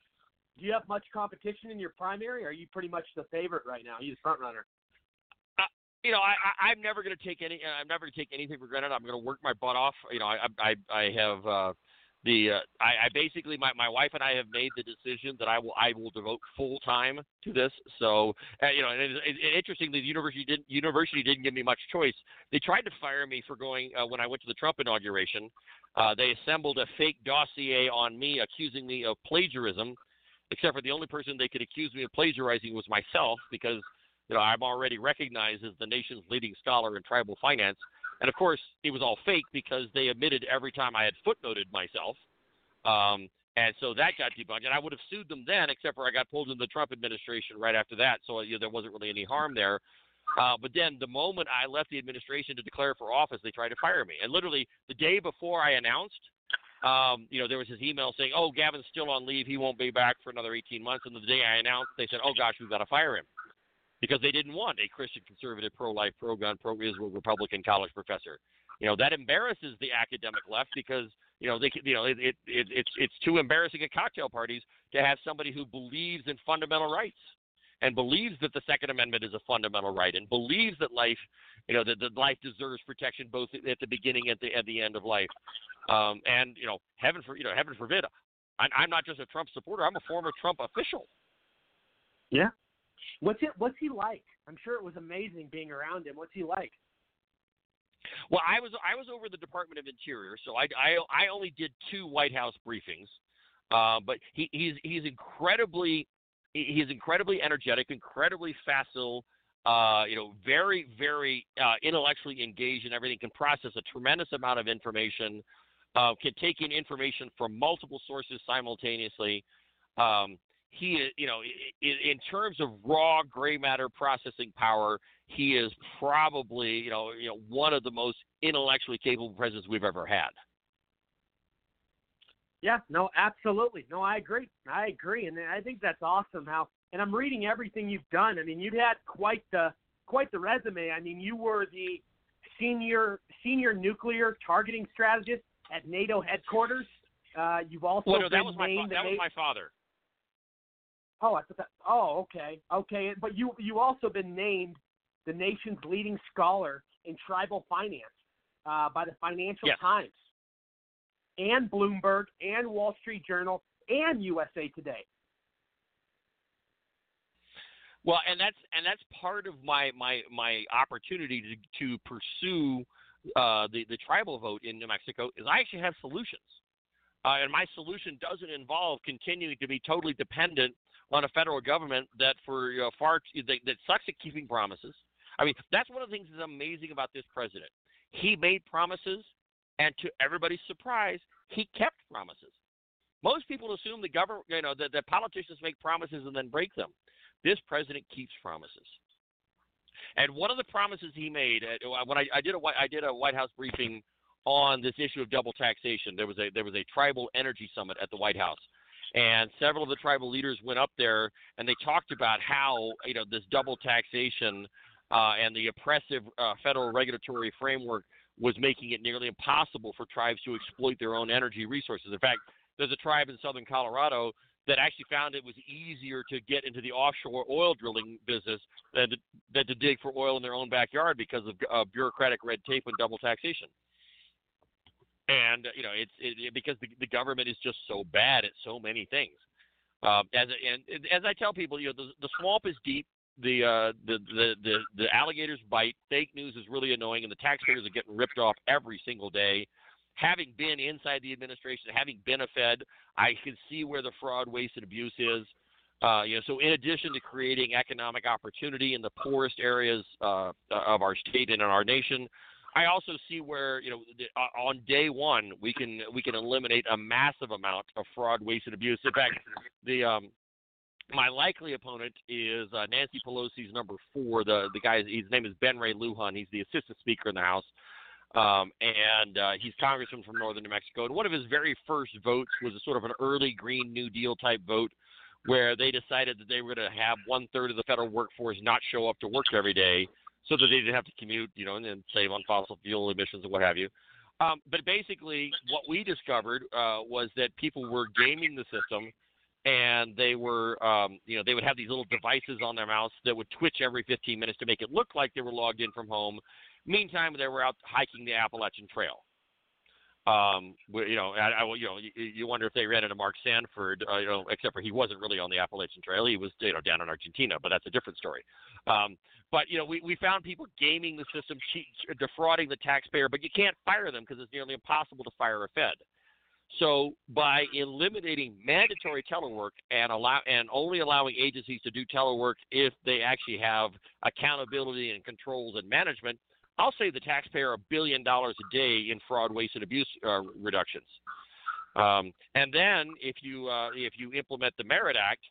Do you have much competition in your primary? Are you pretty much the favorite right now? Are you the front runner? you know, I, I I'm never going to take any. I'm never going to take anything for granted. I'm going to work my butt off. You know, I I I have uh, the uh, I, I basically my my wife and I have made the decision that I will I will devote full time to this. So uh, you know, and it, it, interestingly, the university didn't university didn't give me much choice. They tried to fire me for going uh, when I went to the Trump inauguration. Uh, they assembled a fake dossier on me, accusing me of plagiarism. Except for the only person they could accuse me of plagiarizing was myself, because you know, I'm already recognized as the nation's leading scholar in tribal finance. And of course, it was all fake because they admitted every time I had footnoted myself. Um, and so that got debunked. And I would have sued them then, except for I got pulled into the Trump administration right after that. So you know, there wasn't really any harm there. Uh, but then the moment I left the administration to declare for office, they tried to fire me. And literally the day before I announced, um, you know, there was his email saying, "Oh, Gavin's still on leave. He won't be back for another 18 months." And the day I announced, they said, "Oh gosh, we've got to fire him." Because they didn't want a Christian conservative, pro-life, pro-gun, pro-Israel Republican college professor. You know that embarrasses the academic left because you know they you know it, it, it it's it's too embarrassing at cocktail parties to have somebody who believes in fundamental rights and believes that the Second Amendment is a fundamental right and believes that life you know that, that life deserves protection both at the beginning and at the at the end of life. Um, and you know heaven for you know heaven forbid. I, I'm not just a Trump supporter. I'm a former Trump official. Yeah. What's it? What's he like? I'm sure it was amazing being around him. What's he like? Well, I was I was over the Department of Interior, so I I, I only did two White House briefings, uh, but he, he's he's incredibly he's incredibly energetic, incredibly facile. Uh, you know, very very uh, intellectually engaged in everything. Can process a tremendous amount of information. Uh, can take in information from multiple sources simultaneously. Um, he is, you know, in, in terms of raw gray matter processing power, he is probably, you know, you know, one of the most intellectually capable presidents we've ever had. Yeah, no, absolutely. No, I agree. I agree, and I think that's awesome. How and I'm reading everything you've done. I mean, you've had quite the quite the resume. I mean, you were the senior senior nuclear targeting strategist at NATO headquarters. Uh, you've also well, no, been that was my fa- that was my father. Oh, I thought that. Oh, okay, okay. But you you also been named the nation's leading scholar in tribal finance. uh, by the Financial Yes. Times and Bloomberg and Wall Street Journal and USA Today. Well, and that's and that's part of my my my opportunity to to pursue uh, the the tribal vote in New Mexico is I actually have solutions, uh, and my solution doesn't involve continuing to be totally dependent on a federal government that for you know, far that, that sucks at keeping promises. I mean, that's one of the things that's amazing about this president. He made promises, and to everybody's surprise, he kept promises. Most people assume the government, you know, that, that politicians make promises and then break them. This president keeps promises. And one of the promises he made uh, when I, I did a I did a White House briefing on this issue of double taxation. There was a there was a tribal energy summit at the White House, and several of the tribal leaders went up there and they talked about how you know this double taxation uh, and the oppressive uh, federal regulatory framework was making it nearly impossible for tribes to exploit their own energy resources. In fact, there's a tribe in southern Colorado that actually found it was easier to get into the offshore oil drilling business than to, than to dig for oil in their own backyard because of uh, bureaucratic red tape and double taxation. And you know, it's it, because the, the government is just so bad at so many things. Um, as and as I tell people, you know, the, the swamp is deep. The, uh, the the the the alligators bite. Fake news is really annoying, and the taxpayers are getting ripped off every single day having been inside the administration, having been a Fed, I can see where the fraud, waste, and abuse is. Uh, you know, so in addition to creating economic opportunity in the poorest areas uh, of our state and in our nation, I also see where you know uh, on day one we can we can eliminate a massive amount of fraud, waste, and abuse. In fact, the um, my likely opponent is uh, Nancy Pelosi's number four. The the guy his name is Ben Ray Lujan. He's the assistant speaker in the House. Um, and uh, he's congressman from northern New Mexico. And one of his very first votes was a sort of an early Green New Deal type vote, where they decided that they were going to have one third of the federal workforce not show up to work every day, so that they didn't have to commute, you know, and, and save on fossil fuel emissions and what have you. Um, but basically, what we discovered uh, was that people were gaming the system, and they were, um, you know, they would have these little devices on their mouse that would twitch every 15 minutes to make it look like they were logged in from home. Meantime, they were out hiking the Appalachian Trail. Um, you know, I, I, you know, you, you wonder if they ran into Mark Sanford, uh, you know, except for he wasn't really on the Appalachian Trail. He was, you know, down in Argentina, but that's a different story. Um, but you know, we, we found people gaming the system, cheat, defrauding the taxpayer, but you can't fire them because it's nearly impossible to fire a Fed. So by eliminating mandatory telework and allow and only allowing agencies to do telework if they actually have accountability and controls and management, I'll save the taxpayer a billion dollars a day in fraud, waste, and abuse uh, reductions. Um, and then if you uh, if you implement the Merit Act,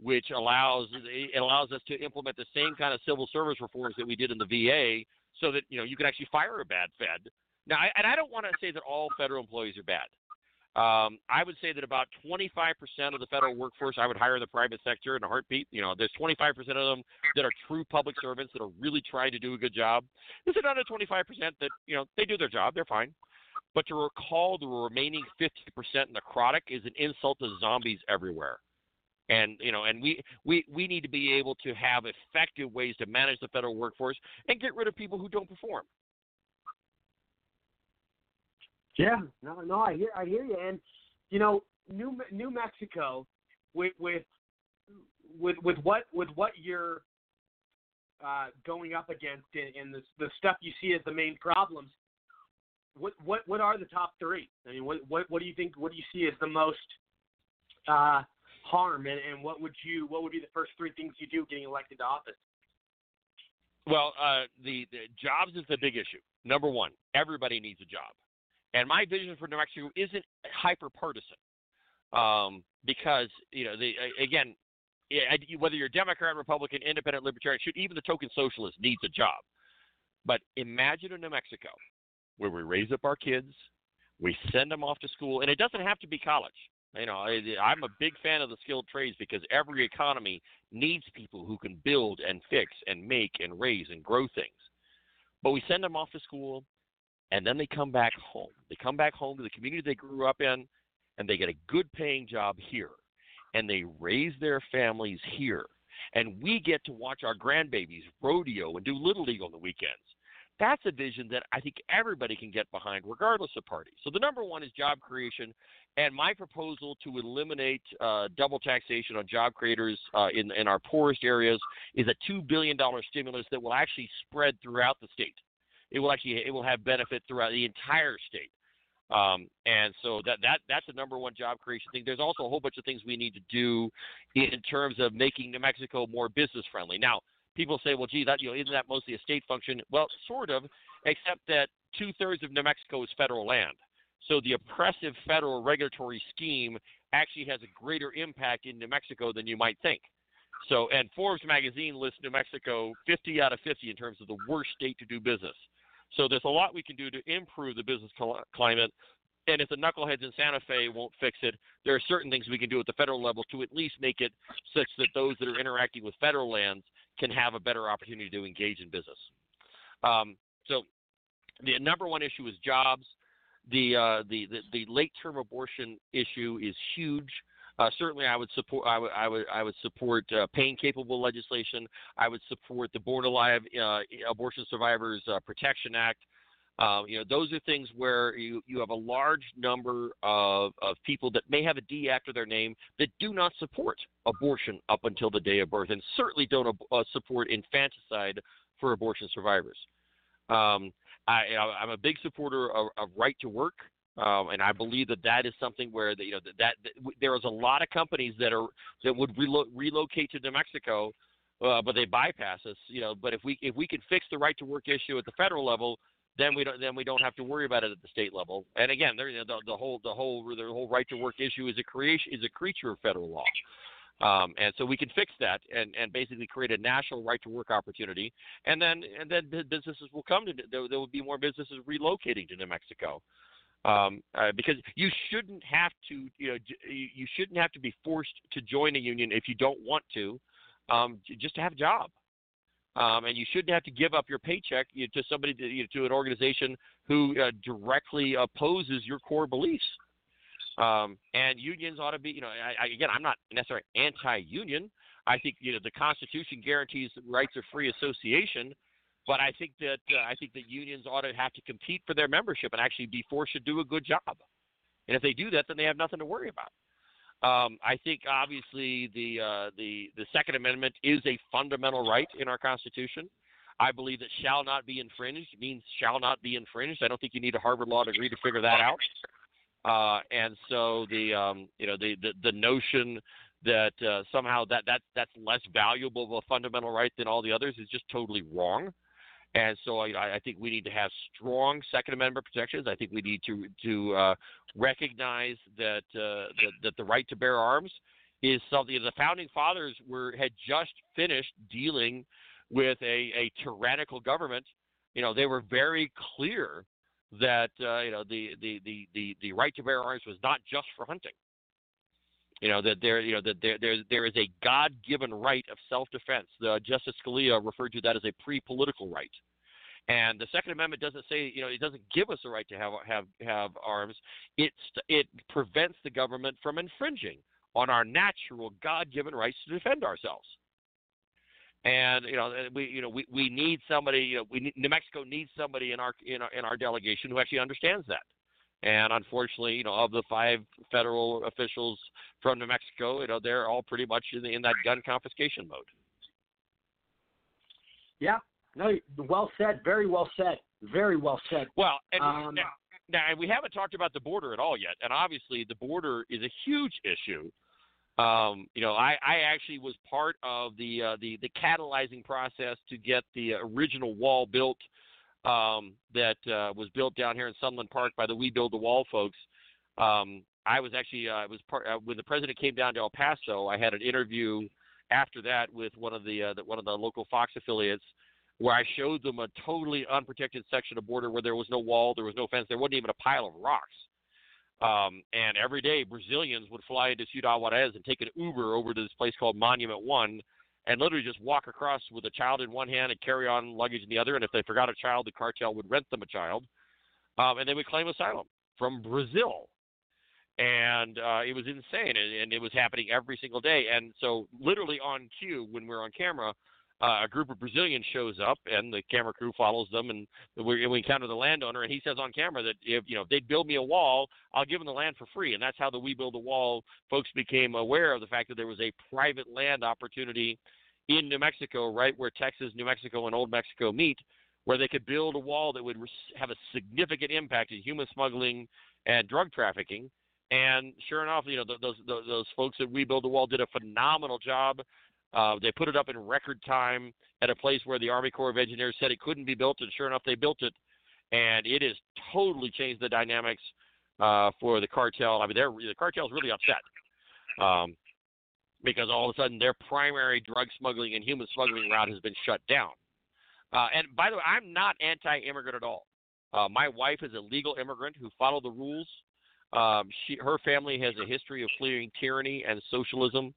which allows it allows us to implement the same kind of civil service reforms that we did in the VA, so that you know you can actually fire a bad Fed. Now, I, and I don't want to say that all federal employees are bad. Um, I would say that about 25% of the federal workforce I would hire in the private sector in a heartbeat. You know, there's 25% of them that are true public servants that are really trying to do a good job. There's another 25% that, you know, they do their job, they're fine. But to recall the remaining 50% necrotic is an insult to zombies everywhere. And you know, and we, we we need to be able to have effective ways to manage the federal workforce and get rid of people who don't perform. Yeah, no, no, I hear, I hear you, and you know, New New Mexico, with with with with what with what you're uh, going up against in, in the the stuff you see as the main problems. What what what are the top three? I mean, what what what do you think? What do you see as the most uh, harm, and, and what would you what would be the first three things you do getting elected to office? Well, uh, the, the jobs is the big issue. Number one, everybody needs a job. And my vision for New Mexico isn't hyper partisan, um, because you know, the, again, whether you're Democrat, Republican, Independent, Libertarian, even the token socialist needs a job. But imagine a New Mexico where we raise up our kids, we send them off to school, and it doesn't have to be college. You know, I, I'm a big fan of the skilled trades because every economy needs people who can build and fix and make and raise and grow things. But we send them off to school, and then they come back home. They come back home to the community they grew up in, and they get a good paying job here, and they raise their families here. And we get to watch our grandbabies rodeo and do little league on the weekends. That's a vision that I think everybody can get behind, regardless of party. So the number one is job creation, and my proposal to eliminate uh, double taxation on job creators uh, in in our poorest areas is a two billion dollar stimulus that will actually spread throughout the state. It will actually it will have benefit throughout the entire state. Um, and so that that that's the number one job creation thing. There's also a whole bunch of things we need to do in terms of making New Mexico more business friendly. Now, people say, well, gee, that you know, isn't that mostly a state function? Well, sort of, except that two thirds of New Mexico is federal land. So the oppressive federal regulatory scheme actually has a greater impact in New Mexico than you might think. So, and Forbes magazine lists New Mexico 50 out of 50 in terms of the worst state to do business. So there's a lot we can do to improve the business climate. And if the knuckleheads in Santa Fe won't fix it, there are certain things we can do at the federal level to at least make it such that those that are interacting with federal lands can have a better opportunity to engage in business. Um, so the number one issue is jobs. The, uh, the, the, the late term abortion issue is huge. Uh, certainly, I would support. I would. I would. I would support uh, pain-capable legislation. I would support the Born Alive uh, Abortion Survivors uh, Protection Act. Um, you know, those are things where you, you have a large number of, of people that may have a D after their name that do not support abortion up until the day of birth, and certainly don't uh, support infanticide for abortion survivors. Um, I, I'm a big supporter of, of right to work. Um, and I believe that that is something where the, you know that, that, that there is a lot of companies that are that would relo- relocate to New Mexico, uh, but they bypass us. You know, but if we if we can fix the right to work issue at the federal level, then we don't then we don't have to worry about it at the state level. And again, there, you know, the, the whole the whole the whole right to work issue is a creation is a creature of federal law. Um, and so we can fix that and, and basically create a national right to work opportunity, and then and then businesses will come to there, there will be more businesses relocating to New Mexico um, uh, because you shouldn't have to you know you shouldn't have to be forced to join a union if you don't want to, um, just to have a job. Um, and you shouldn't have to give up your paycheck you to somebody to, you to an organization who uh, directly opposes your core beliefs. Um, and unions ought to be, you know, I, I, again, I'm not necessarily anti-union. I think you know the Constitution guarantees the rights of free association, but I think that uh, I think that unions ought to have to compete for their membership and actually be forced to do a good job. And if they do that, then they have nothing to worry about. Um, I think obviously the uh, the the Second Amendment is a fundamental right in our Constitution. I believe that shall not be infringed means shall not be infringed. I don't think you need a Harvard law degree to figure that out. Uh, and so the um, you know the, the the notion that uh, somehow that that that's less valuable of a fundamental right than all the others is just totally wrong. And so I, I, think we need to have strong Second Amendment protections. I think we need to to uh, recognize that, uh, that that the right to bear arms is something the founding fathers were had just finished dealing with a, a tyrannical government. You know, they were very clear that uh, you know the, the, the, the, the right to bear arms was not just for hunting. You know that there, you know that there, there, there is a God-given right of self-defense. The uh, Justice Scalia referred to that as a pre-political right. And the Second Amendment doesn't say, you know, it doesn't give us a right to have have have arms. It it prevents the government from infringing on our natural God-given rights to defend ourselves. And you know, we you know we, we need somebody. You know, we need, New Mexico needs somebody in our in our in our delegation who actually understands that. And unfortunately, you know, of the five federal officials from New Mexico, you know, they're all pretty much in, in that gun confiscation mode. Yeah. No. Well said. Very well said. Very well said. Well, and um, now, now we haven't talked about the border at all yet, and obviously the border is a huge issue. Um, you know, I, I actually was part of the uh, the the catalyzing process to get the original wall built um, that uh, was built down here in Sunland Park by the We Build the Wall folks. Um, I was actually uh, was part uh, when the president came down to El Paso. I had an interview after that with one of the, uh, the one of the local Fox affiliates where I showed them a totally unprotected section of border where there was no wall, there was no fence, there wasn't even a pile of rocks. Um, and every day, Brazilians would fly into Ciudad Juarez and take an Uber over to this place called Monument One, and literally just walk across with a child in one hand and carry on luggage in the other. And if they forgot a child, the cartel would rent them a child, um, and they would claim asylum from Brazil. And uh, it was insane, and, and it was happening every single day. And so, literally on cue, when we we're on camera, uh, a group of Brazilians shows up, and the camera crew follows them, and we, we encounter the landowner, and he says on camera that if you know if they'd build me a wall, I'll give them the land for free, and that's how the We Build a Wall folks became aware of the fact that there was a private land opportunity in New Mexico, right where Texas, New Mexico, and Old Mexico meet, where they could build a wall that would have a significant impact in human smuggling and drug trafficking. And sure enough, you know those those, those folks at We Build a Wall did a phenomenal job uh, they put it up in record time at a place where the Army Corps of Engineers said it couldn't be built, and sure enough, they built it. And it has totally changed the dynamics uh, for the cartel. I mean, they're, the cartel's really upset um, because all of a sudden their primary drug smuggling and human smuggling route has been shut down. Uh, and by the way, I'm not anti-immigrant at all. Uh, my wife is a legal immigrant who followed the rules. Um, she, her family has a history of fleeing tyranny and socialism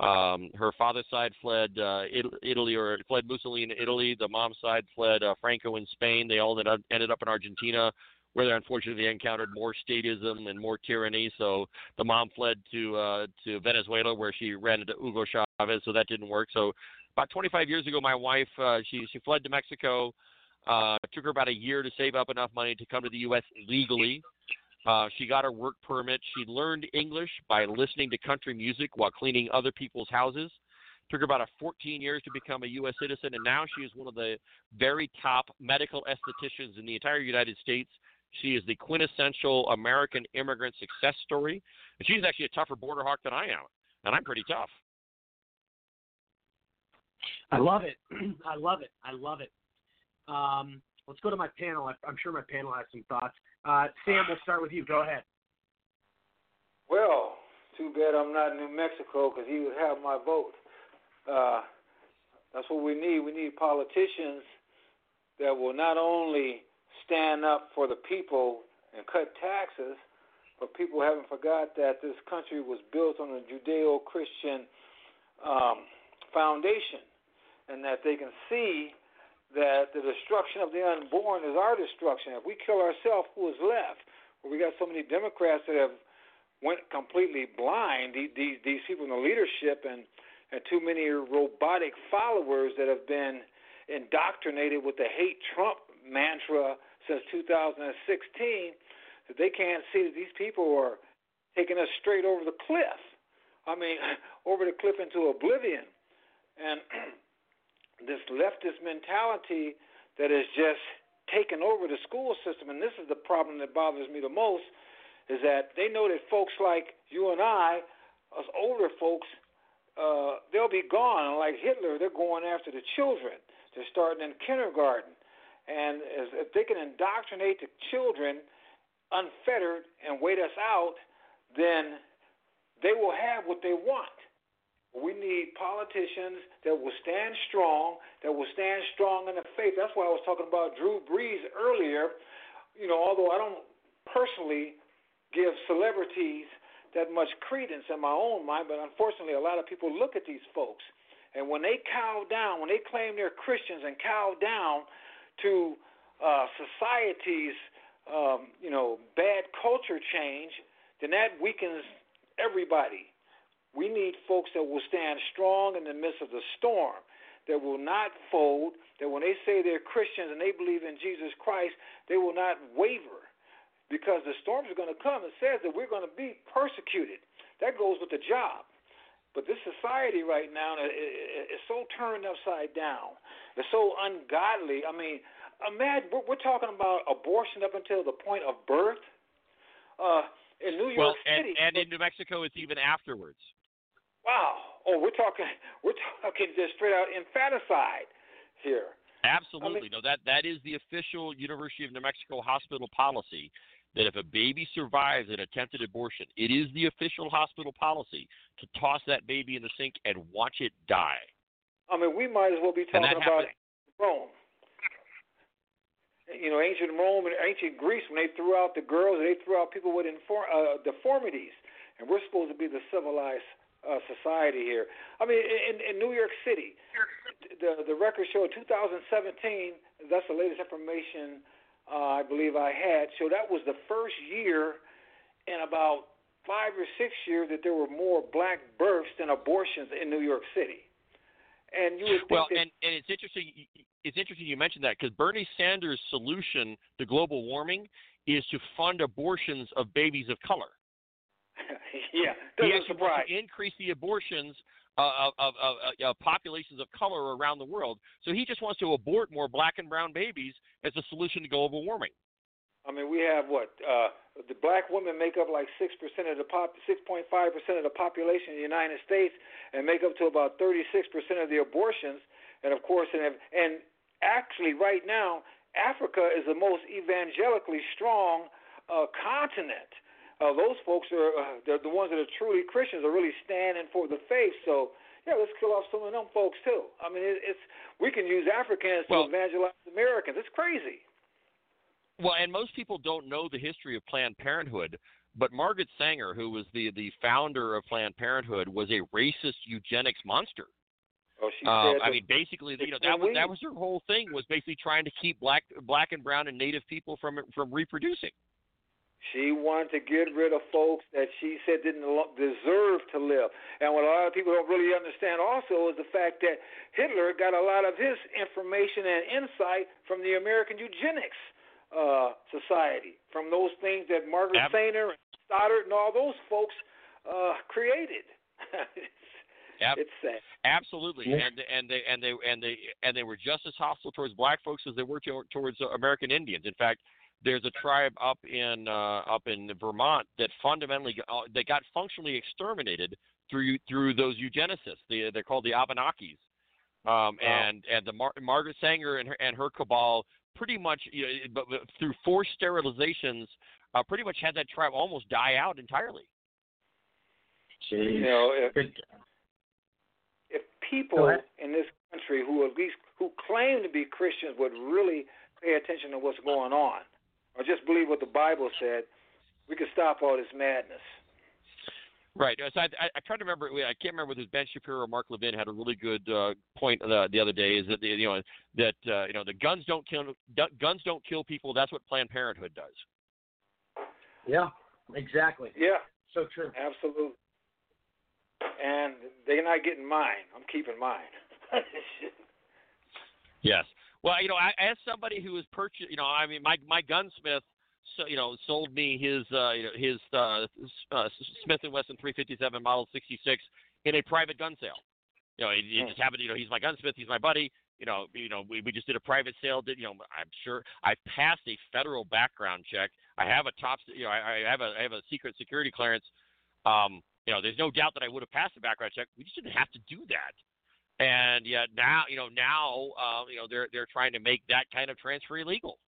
um, her father's side fled uh, Italy or fled Mussolini in Italy. The mom's side fled uh, Franco in Spain. They all ended up, in Argentina, where they unfortunately encountered more statism and more tyranny. So the mom fled to uh, to Venezuela, where she ran into Hugo Chavez. So that didn't work. So about 25 years ago, my wife uh, she she fled to Mexico. Uh, it took her about a year to save up enough money to come to the U.S. legally. Uh, she got her work permit. She learned English by listening to country music while cleaning other people's houses. Took her about a 14 years to become a U.S. citizen, and now she is one of the very top medical estheticians in the entire United States. She is the quintessential American immigrant success story, and she's actually a tougher border hawk than I am, and I'm pretty tough. I love it. (clears throat) I love it. I love it. Um, let's go to my panel. I'm sure my panel has some thoughts. Uh, Sam, we'll start with you. Go ahead. Well, too bad I'm not in New Mexico because he would have my vote. Uh, that's what we need. We need politicians that will not only stand up for the people and cut taxes, but people haven't forgot that this country was built on a Judeo-Christian um, foundation, and that they can see that the destruction of the unborn is our destruction. If we kill ourselves, who is left? Well, we got so many Democrats that have went completely blind. These these people in the leadership and and too many robotic followers that have been indoctrinated with the hate Trump mantra since 2016 that they can't see that these people are taking us straight over the cliff. I mean, (laughs) over the cliff into oblivion. And (clears throat) this leftist mentality that has just taken over the school system, and this is the problem that bothers me the most, is that they know that folks like you and I, us older folks, uh, they'll be gone. And like Hitler, they're going after the children. They're starting in kindergarten. And if they can indoctrinate the children unfettered and wait us out, then they will have what they want. We need politicians that will stand strong, that will stand strong in the faith. That's why I was talking about Drew Brees earlier. You know, although I don't personally give celebrities that much credence in my own mind, but unfortunately, a lot of people look at these folks. And when they cow down, when they claim they're Christians and cow down to uh, society's, um, you know, bad culture change, then that weakens everybody. We need folks that will stand strong in the midst of the storm, that will not fold, that when they say they're Christians and they believe in Jesus Christ, they will not waver because the storms are going to come. It says that we're going to be persecuted. That goes with the job. But this society right now is so turned upside down. It's so ungodly. I mean, imagine we're talking about abortion up until the point of birth. Uh, in New York well, and, City, and in New Mexico, it's even afterwards. Wow. Oh, we're talking (laughs) we're talking just straight out infanticide here. Absolutely. I mean, no, that that is the official University of New Mexico hospital policy that if a baby survives an attempted abortion, it is the official hospital policy to toss that baby in the sink and watch it die. I mean, we might as well be talking about Rome. You know, ancient Rome and ancient Greece when they threw out the girls, they threw out people with inform, uh, deformities, and we're supposed to be the civilized uh, society here. I mean, in, in New York City, the the record showed 2017. That's the latest information uh, I believe I had. So that was the first year in about five or six years that there were more black births than abortions in New York City. And you would think well, that, and and it's interesting. It's interesting you mentioned that because Bernie Sanders' solution to global warming is to fund abortions of babies of color. (laughs) yeah, he actually surprise. wants to increase the abortions uh, of, of, of, of populations of color around the world. So he just wants to abort more black and brown babies as a solution to global warming. I mean, we have what uh, the black women make up like six percent of the pop, six point five percent of the population in the United States, and make up to about thirty six percent of the abortions. And of course, and and actually, right now, Africa is the most evangelically strong uh, continent. Uh, those folks are uh, they're the ones that are truly Christians, are really standing for the faith. So yeah, let's kill off some of them folks too. I mean, it, it's we can use Africans Well- to evangelize Americans. It's crazy. Well, and most people don't know the history of Planned Parenthood, but Margaret Sanger, who was the the founder of Planned Parenthood, was a racist eugenics monster. Oh, she Um, I mean, basically, you know, that was that was her whole thing was basically trying to keep black black and brown and native people from from reproducing. She wanted to get rid of folks that she said didn't deserve to live. And what a lot of people don't really understand also is the fact that Hitler got a lot of his information and insight from the American Eugenics uh, Society, from those things that Margaret Ab- Sanger and Stoddard and all those folks uh, created. (laughs) Ab- it's sad. Absolutely, Yeah. and and they and they and they and they were just as hostile towards black folks as they were to, towards uh, American Indians. In fact, there's a tribe up in uh, up in Vermont that fundamentally uh, they got functionally exterminated through through those eugenicists. They, they're called the Abenakis, um, and and the Mar- Margaret Sanger and her and her cabal pretty much you know, but, but through forced sterilizations, uh, pretty much had that tribe almost die out entirely. You know, if if people in this country who at least who claim to be Christians would really pay attention to what's going on, or just believe what the Bible said, we could stop all this madness. Right. So I, I, I tried to remember. I can't remember whether it was Ben Shapiro or Mark Levin had a really good uh, point the, the other day. Is that the, you know that uh, you know the guns don't kill guns don't kill people. That's what Planned Parenthood does. Yeah, exactly. Yeah. So true. Absolutely. And they're not getting mine. I'm keeping mine. (laughs) Yes. Well, you know, I, as somebody who has purchased, you know, I mean, my my gunsmith, so you know, sold me his uh, you know his uh, uh, Smith and Wesson 357 Model 66 in a private gun sale. You know, it, it just happened. You know, he's my gunsmith. He's my buddy. You know, you know, we we just did a private sale. Did you know? I'm sure I passed a federal background check. I have a top. You know, I, I have a I have a secret security clearance. Um, you know, there's no doubt that I would have passed the background check. We just didn't have to do that. And yet now, you know, now, uh, you know, they're they're trying to make that kind of transfer illegal.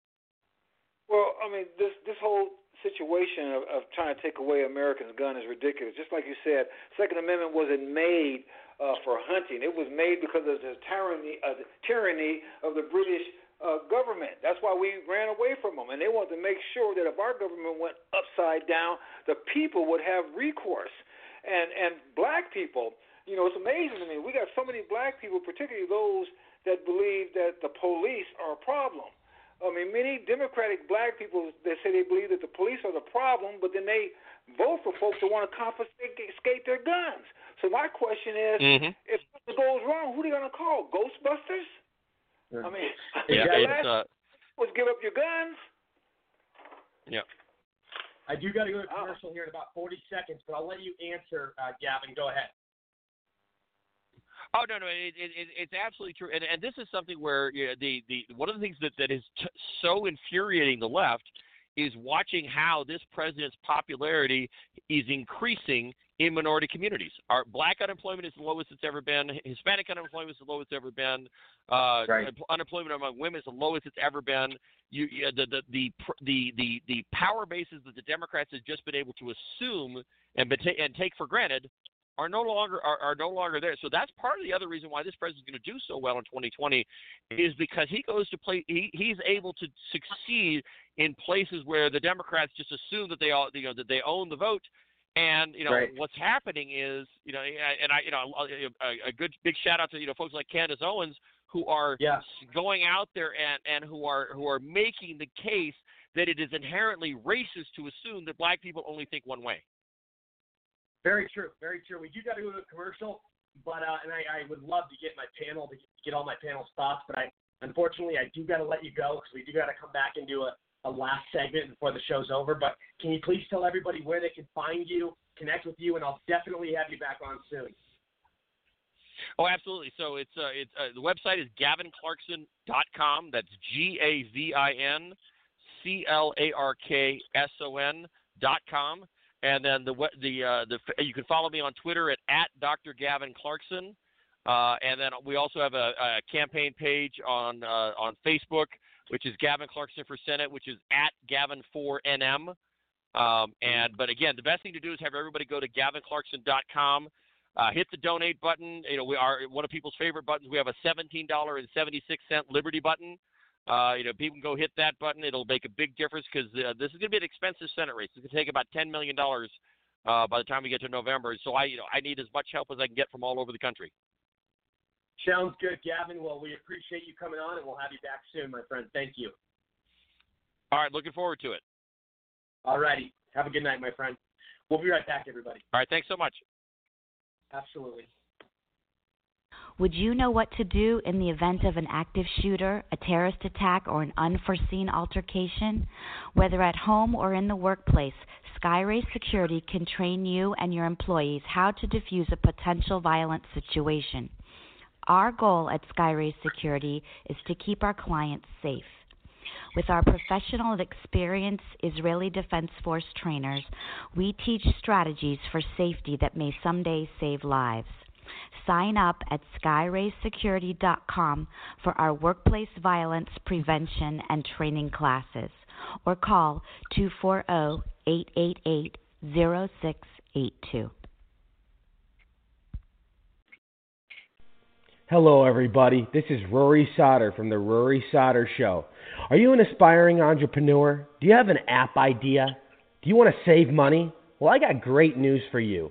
Well, I mean, this this whole situation of, of trying to take away Americans' gun is ridiculous. Just like you said, Second Amendment wasn't made uh, for hunting. It was made because of the tyranny, uh, the tyranny of the British uh, government. That's why we ran away from them, and they wanted to make sure that if our government went upside down, the people would have recourse. And and black people, you know, it's amazing to me. We got so many black people, particularly those that believe that the police are a problem. I mean, many Democratic black people they say they believe that the police are the problem, but then they vote for folks that want to confiscate their guns. So my question is, Mhm. if something goes wrong, who are they going to call? Ghostbusters? I mean, Yeah, the it's last uh, was give up your guns. yeah. I do got to go to commercial here in about 40 seconds, but I'll let you answer, uh, Gavin. Go ahead. Oh no, no, it, it, it, it's absolutely true, and and this is something where you know, the the one of the things that that is t- so infuriating the left is watching how this president's popularity is increasing in minority communities. Our black unemployment is the lowest it's ever been. Hispanic unemployment is the lowest it's ever been. Uh, Right. un- Unemployment among women is the lowest it's ever been. You, you the, the the the the the power bases that the Democrats have just been able to assume and beta- and take for granted are no longer are, are no longer there. So that's part of the other reason why this president's going to do so well in 2020 is because he goes to play. He, he's able to succeed in places where the Democrats just assume that they all you know that they own the vote. And you know Right. what's happening is you know and I you know a, a good big shout out to you know folks like Candace Owens who are Yeah. going out there and and who are who are making the case that it is inherently racist to assume that black people only think one way. Very true. Very true. We do got to go to a commercial. but uh, and I, I would love to get my panel to get all my panel's thoughts, but I unfortunately I do got to let you go because we do got to come back and do a, a last segment before the show's over. But can you please tell everybody where they can find you, connect with you, and I'll definitely have you back on soon. Oh, absolutely. So it's uh, it's uh, the website is gavinclarkson.com. That's G A V I N C L A R K S O N dot com. And then the the uh, the you can follow me on Twitter at at Dr. Gavin Clarkson. Uh, and then we also have a, a campaign page on uh, on Facebook, which is Gavin Clarkson for Senate, which is at Gavin4NM. Um, and but again, the best thing to do is have everybody go to GavinClarkson.com, uh, hit the donate button. You know, we are one of people's favorite buttons. We have a $17 and 76 cent Liberty button. Uh, you know, people can go hit that button. It'll make a big difference because uh, this is going to be an expensive Senate race. It's going to take about $10 million uh, by the time we get to November. So I, you know, I need as much help as I can get from all over the country. Sounds good, Gavin. Well, we appreciate you coming on, and we'll have you back soon, my friend. Thank you. All right, looking forward to it. All righty. Have a good night, my friend. We'll be right back, everybody. All right, thanks so much. Absolutely. Would you know what to do in the event of an active shooter, a terrorist attack, or an unforeseen altercation? Whether at home or in the workplace, Skyray Security can train you and your employees how to defuse a potential violent situation. Our goal at Skyray Security is to keep our clients safe. With our professional and experienced Israeli Defense Force trainers, we teach strategies for safety that may someday save lives. Sign up at skyraysecurity.com for our workplace violence prevention and training classes or call 240 888 0682. Hello, everybody. This is Rory Sauter from The Rory Sauter Show. Are you an aspiring entrepreneur? Do you have an app idea? Do you want to save money? Well, I got great news for you.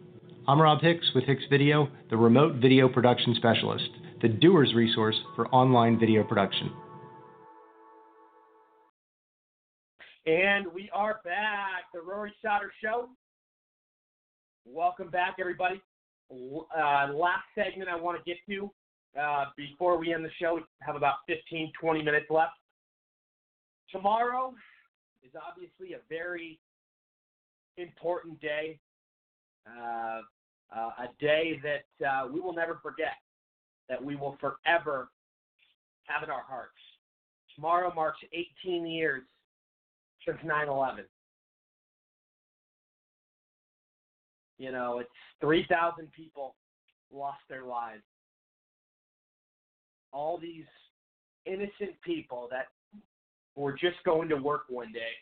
I'm Rob Hicks with Hicks Video, the remote video production specialist, the doer's resource for online video production. And we are back, the Rory Sauter Show. Welcome back, everybody. Uh, last segment I want to get to uh, before we end the show. We have about 15, 20 minutes left. Tomorrow is obviously a very important day uh, uh, a day that uh, we will never forget, that we will forever have in our hearts. Tomorrow marks 18 years since 9 11. You know, it's 3,000 people lost their lives. All these innocent people that were just going to work one day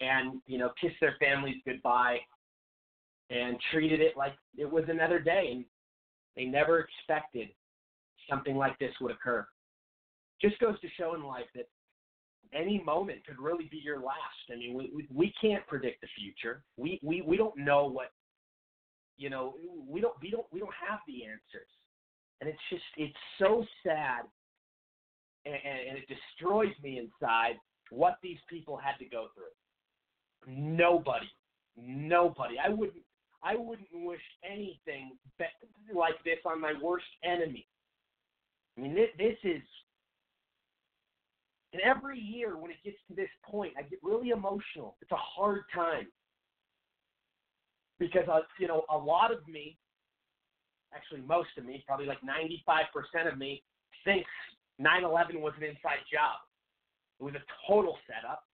and, you know, kiss their families goodbye and treated it like it was another day. And they never expected something like this would occur. Just goes to show in life that any moment could really be your last. I mean, we we, can't predict the future. We, we we don't know what you know. We don't we don't we don't have the answers, and it's just it's so sad, and, and it destroys me inside what these people had to go through. Nobody, nobody. I wouldn't I wouldn't wish anything like this on my worst enemy. I mean, this, this is. And every year when it gets to this point, I get really emotional. It's a hard time because uh, you know a lot of me, actually most of me, probably like 95% of me, thinks 9/11 was an inside job. It was a total setup.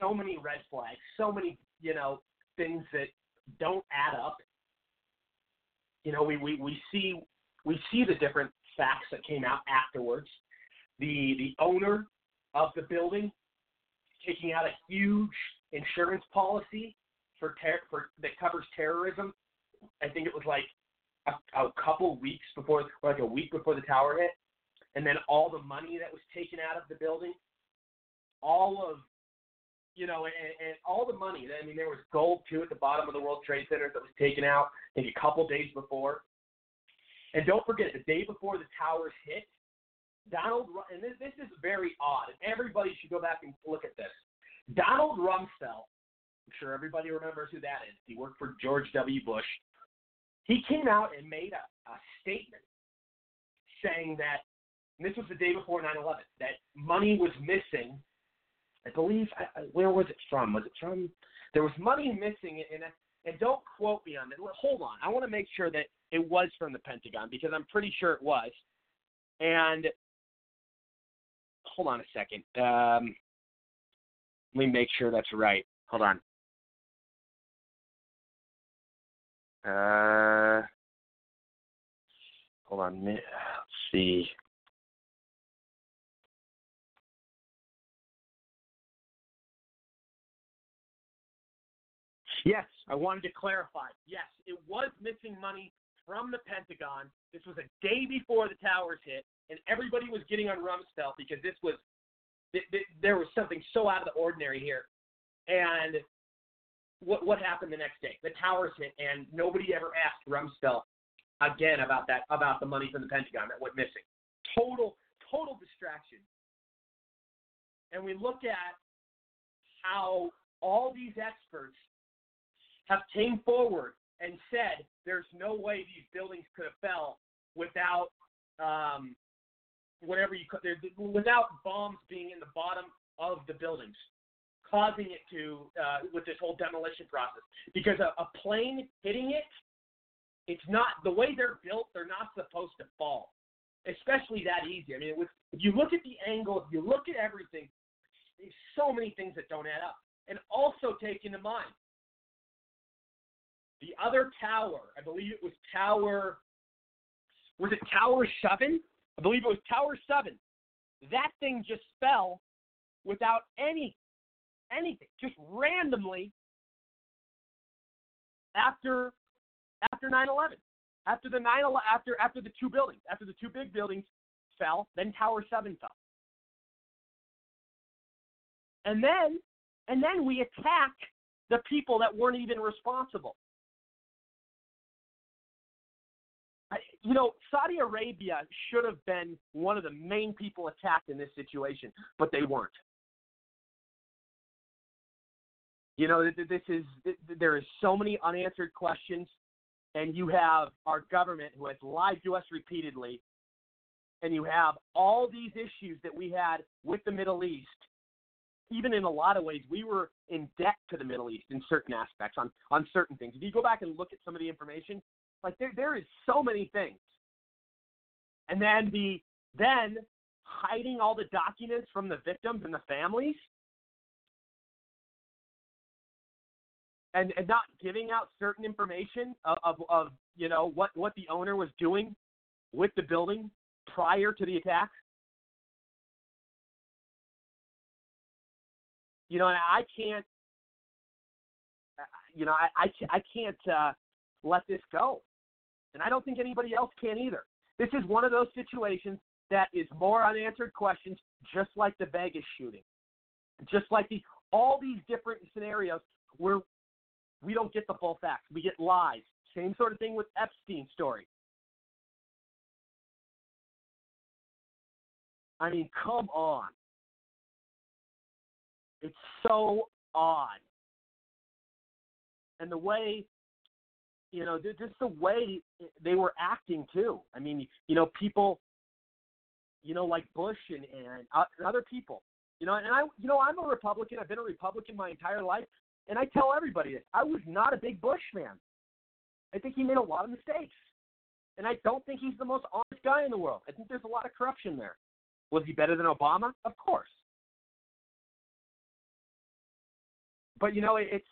So many red flags, so many you know things that don't add up. You know, we, we, we see we see the different facts that came out afterwards. The the owner of the building taking out a huge insurance policy for ter- for that covers terrorism. I think it was like a, a couple weeks before, like a week before the tower hit, and then all the money that was taken out of the building, all of you know, and, and all the money. I mean, there was gold too at the bottom of the World Trade Center that was taken out. I think a couple days before. And don't forget, the day before the towers hit, Donald, and this, this is very odd, everybody should go back and look at this. Donald Rumsfeld, I'm sure everybody remembers who that is. He worked for George W. Bush. He came out and made a, a statement saying that, and this was the day before 9 11, that money was missing I believe where was it from? Was it from? There was money missing, and and don't quote me on it. Hold on, I want to make sure that it was from the Pentagon because I'm pretty sure it was. And hold on a second. Um, let me make sure that's right. Hold on. Uh, hold on. Let's see. Yes, I wanted to clarify. Yes, it was missing money from the Pentagon. This was a day before the towers hit, and everybody was getting on Rumsfeld because this was th- th- there was something so out of the ordinary here. And what what happened the next day? The towers hit, and nobody ever asked Rumsfeld again about that about the money from the Pentagon that went missing. Total total distraction. And we look at how all these experts have came forward and said there's no way these buildings could have fell without um, whatever you without bombs being in the bottom of the buildings, causing it to uh, with this whole demolition process. Because a, a plane hitting it, it's not the way they're built. They're not supposed to fall, especially that easy. I mean, if you look at the angle, if you look at everything, there's so many things that don't add up. And also take into mind the other tower, I believe it was Tower, was it Tower 7? I believe it was Tower 7. That thing just fell without any, anything, just randomly after after 9/11, after the 9 after after the two buildings, after the two big buildings fell, then Tower 7 fell. And then and then we attack the people that weren't even responsible. You know, Saudi Arabia should have been one of the main people attacked in this situation, but they weren't. You know, this is there is so many unanswered questions, and you have our government who has lied to us repeatedly, and you have all these issues that we had with the Middle East, even in a lot of ways, we were in debt to the Middle East in certain aspects on on certain things. If you go back and look at some of the information, like there there is so many things. And then the then hiding all the documents from the victims and the families and, and not giving out certain information of, of, of you know what, what the owner was doing with the building prior to the attack. You know, and I can't, you know, I, I, I can't uh, let this go. And I don't think anybody else can either. This is one of those situations that is more unanswered questions, just like the Vegas shooting, just like the all these different scenarios where we don't get the full facts. We get lies. Same sort of thing with Epstein's story. I mean, come on. It's so odd. And the way, you know, just the way they were acting too. I mean, you know, people, you know, like Bush and, and other people, you know, and I, you know, I'm a Republican. I've been a Republican my entire life. And I tell everybody this. I was not a big Bush fan. I think he made a lot of mistakes. And I don't think he's the most honest guy in the world. I think there's a lot of corruption there. Was he better than Obama? Of course. But you know, it's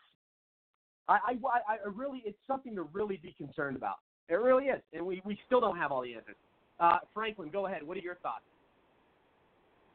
I, I, I really it's something to really be concerned about. It really is, and we we still don't have all the answers. Uh, Franklin, go ahead. What are your thoughts?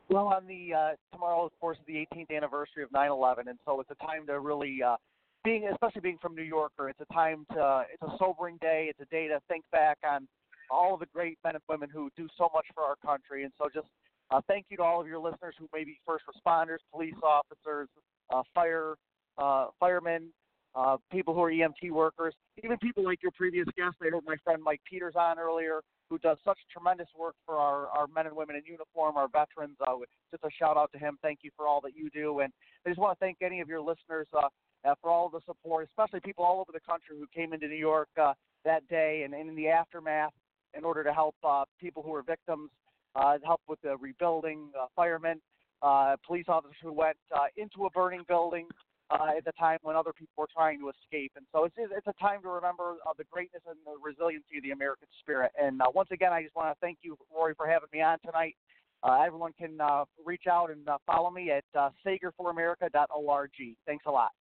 Well, on the uh, tomorrow, of course, is the 18th anniversary of 9/11, and so it's a time to really, uh, being especially being from New Yorker, it's a time to it's a sobering day. It's a day to think back on all of the great men and women who do so much for our country, and so just uh, thank you to all of your listeners who may be first responders, police officers, uh, fire uh, firemen, uh, people who are EMT workers, even people like your previous guest. I heard my friend Mike Peters on earlier, who does such tremendous work for our, our men and women in uniform, our veterans. Uh, just a shout out to him. Thank you for all that you do. And I just want to thank any of your listeners uh, uh, for all the support, especially people all over the country who came into New York uh, that day and, and in the aftermath in order to help uh, people who were victims, uh, help with the rebuilding, uh, firemen, uh, police officers who went uh, into a burning building, uh, at the time when other people were trying to escape. And so it's it's a time to remember uh, the greatness and the resiliency of the American spirit. And uh, once again, I just want to thank you, Rory, for having me on tonight. Uh, everyone can uh, reach out and uh, follow me at uh, sagerforamerica.org. Thanks a lot.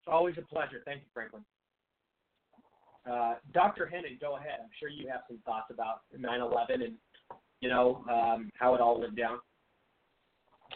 It's always a pleasure. Thank you, Franklin. Dr. Hennen, go ahead. I'm sure you have some thoughts about 9/11 and you know um, how it all went down.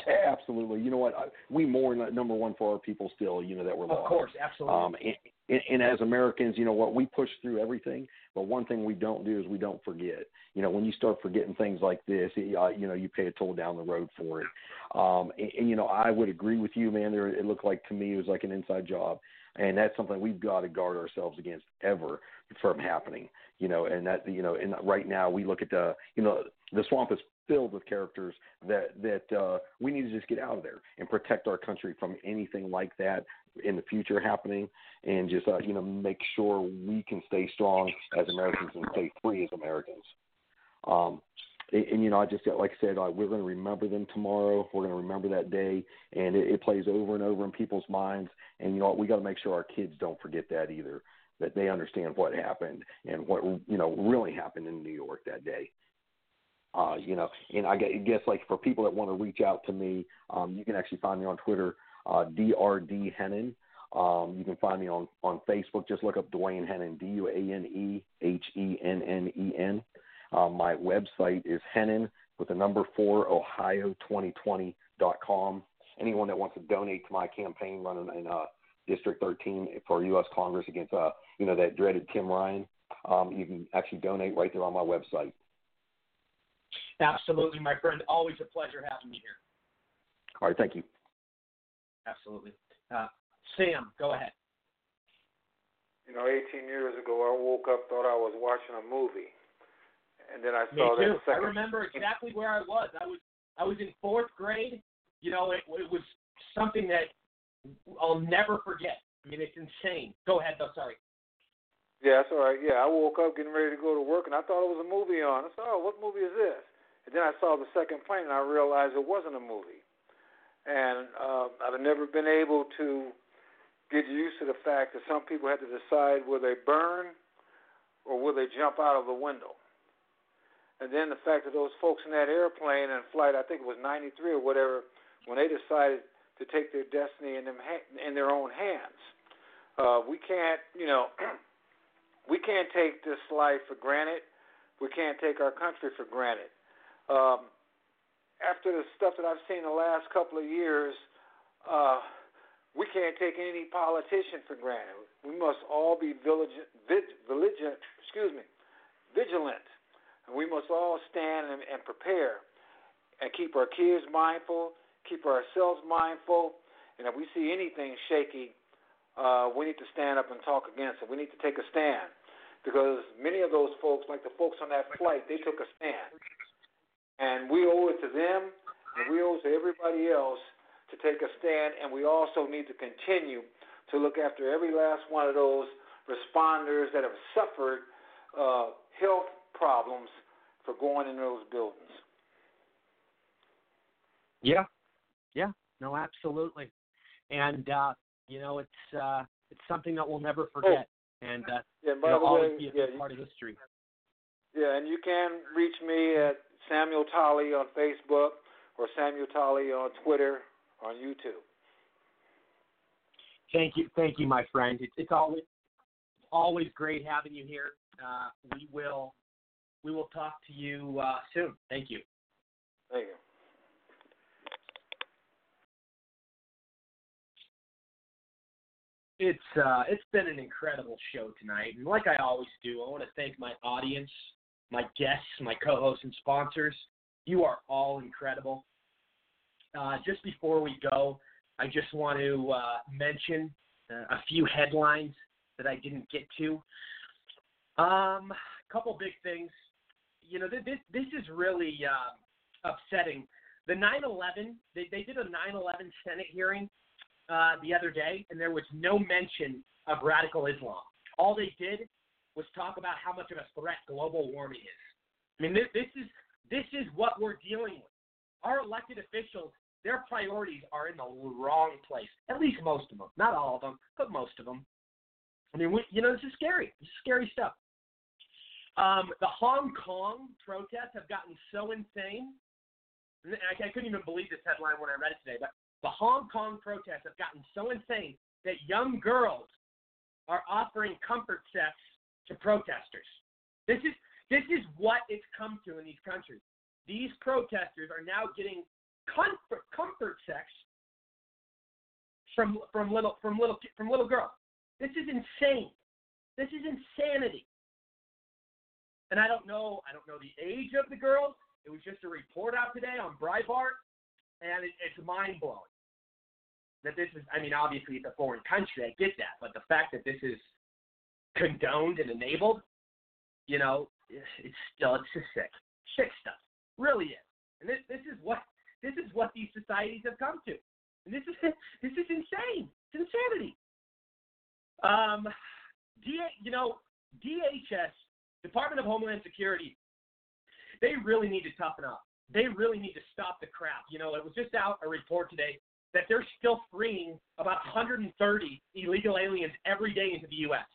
Absolutely. You know what? We mourn number one for our people still. You know that we're of lost. Of course, absolutely. Um, and, and, and as Americans, you know what? We push through everything, but one thing we don't do is we don't forget. You know, when you start forgetting things like this, uh, you know, you pay a toll down the road for it. Um, and, and you know, I would agree with you, man. There, it looked like to me it was like an inside job, and that's something we've got to guard ourselves against ever from happening. You know, and that you know, and right now we look at the, you know, the swamp is filled with characters that that uh, we need to just get out of there and protect our country from anything like that in the future happening, and just uh, you know make sure we can stay strong as Americans and stay free as Americans. Um, and, and you know, I just like I said, uh, we're going to remember them tomorrow. We're going to remember that day, and it, it plays over and over in people's minds. And you know, we got to make sure our kids don't forget that either. That they understand what happened and what you know really happened in New York that day. Uh, you know, and I guess like for people that want to reach out to me, um, you can actually find me on Twitter, uh, DRD. Um, you can find me on on Facebook. Just look up Duane Hennen, D U A N E H E N N E N. Um, my website is Hennen with the number four Ohio2020.com. Anyone that wants to donate to my campaign running in uh, District 13 for U.S. Congress against uh, you know that dreaded Tim Ryan, um, you can actually donate right there on my website. Absolutely, my friend. Always a pleasure having you here. All right, thank you. Absolutely. Uh, Sam, go ahead. You know, 18 years ago, I woke up, thought I was watching a movie, and then I saw Me too. that second. I remember exactly where I was. I was I was in fourth grade. You know, it, it was something that I'll never forget. I mean, it's insane. Go ahead, though. Sorry. Yeah, that's all right. Yeah, I woke up getting ready to go to work, and I thought it was a movie on. I said, "Oh, what movie is this?" And then I saw the second plane, and I realized it wasn't a movie. and uh, I've never been able to get used to the fact that some people had to decide will they burn or will they jump out of the window. And then the fact that those folks in that airplane and flight, I think it was 93 or whatever, when they decided to take their destiny in them in their own hands. Uh, we can't, you know, (clears throat) we can't take this life for granted. We can't take our country for granted. Um, after the stuff that I've seen the last couple of years, uh, we can't take any politician for granted. We must all be vigilant, excuse me, vigilant. And we must all stand and, and prepare and keep our kids mindful, keep ourselves mindful, and if we see anything shaky, uh, we need to stand up and talk against it. We need to take a stand because many of those folks, like the folks on that flight, they took a stand. And we owe it to them, and we owe it to everybody else to take a stand, and we also need to continue to look after every last one of those responders that have suffered uh, health problems for going in those buildings. Yeah, yeah, no, absolutely, and uh, you know it's uh, it's something that we'll never forget. And uh, yeah, by it'll the always way, be a yeah, part of history. Yeah, and you can reach me at Samuel Tolley on Facebook or Samuel Tolley on Twitter on YouTube. Thank you, thank you, my friend. It's, it's always always great having you here. Uh, we will we will talk to you uh, soon. Thank you. Thank you. It's uh, it's been an incredible show tonight, and like I always do, I want to thank my audience, my guests, my co-hosts, and sponsors. You are all incredible. Uh, just before we go, I just want to uh, mention uh, a few headlines that I didn't get to. Um, a couple big things. You know, this this is really uh, upsetting. The 9/11, they they did a 9/11 Senate hearing uh, the other day, and there was no mention of radical Islam. All they did was talk about how much of a threat global warming is. I mean, this, this is this is what we're dealing with. Our elected officials, their priorities are in the wrong place. At least most of them, not all of them, but most of them. I mean, we, you know, this is scary. This is scary stuff. Um, the Hong Kong protests have gotten so insane. I, I couldn't even believe this headline when I read it today. But the Hong Kong protests have gotten so insane that young girls are offering comfort sex to protesters. This is this is what it's come to in these countries. These protesters are now getting comfort comfort sex from from little from little from little girls. This is insane. This is insanity. And I don't know I don't know the age of the girls. It was just a report out today on Breitbart, and it, it's mind blowing that this is. I mean, obviously it's a foreign country. I get that, but the fact that this is condoned and enabled, you know, it's still it's just sick, sick stuff. Really is. And this this is what this is what these societies have come to. And this is (laughs) this is insane. It's insanity. Um, D, you know, DHS, Department of Homeland Security, they really need to toughen up. They really need to stop the crap. You know, it was just out a report today that they're still freeing about 130 illegal aliens every day into the U.S.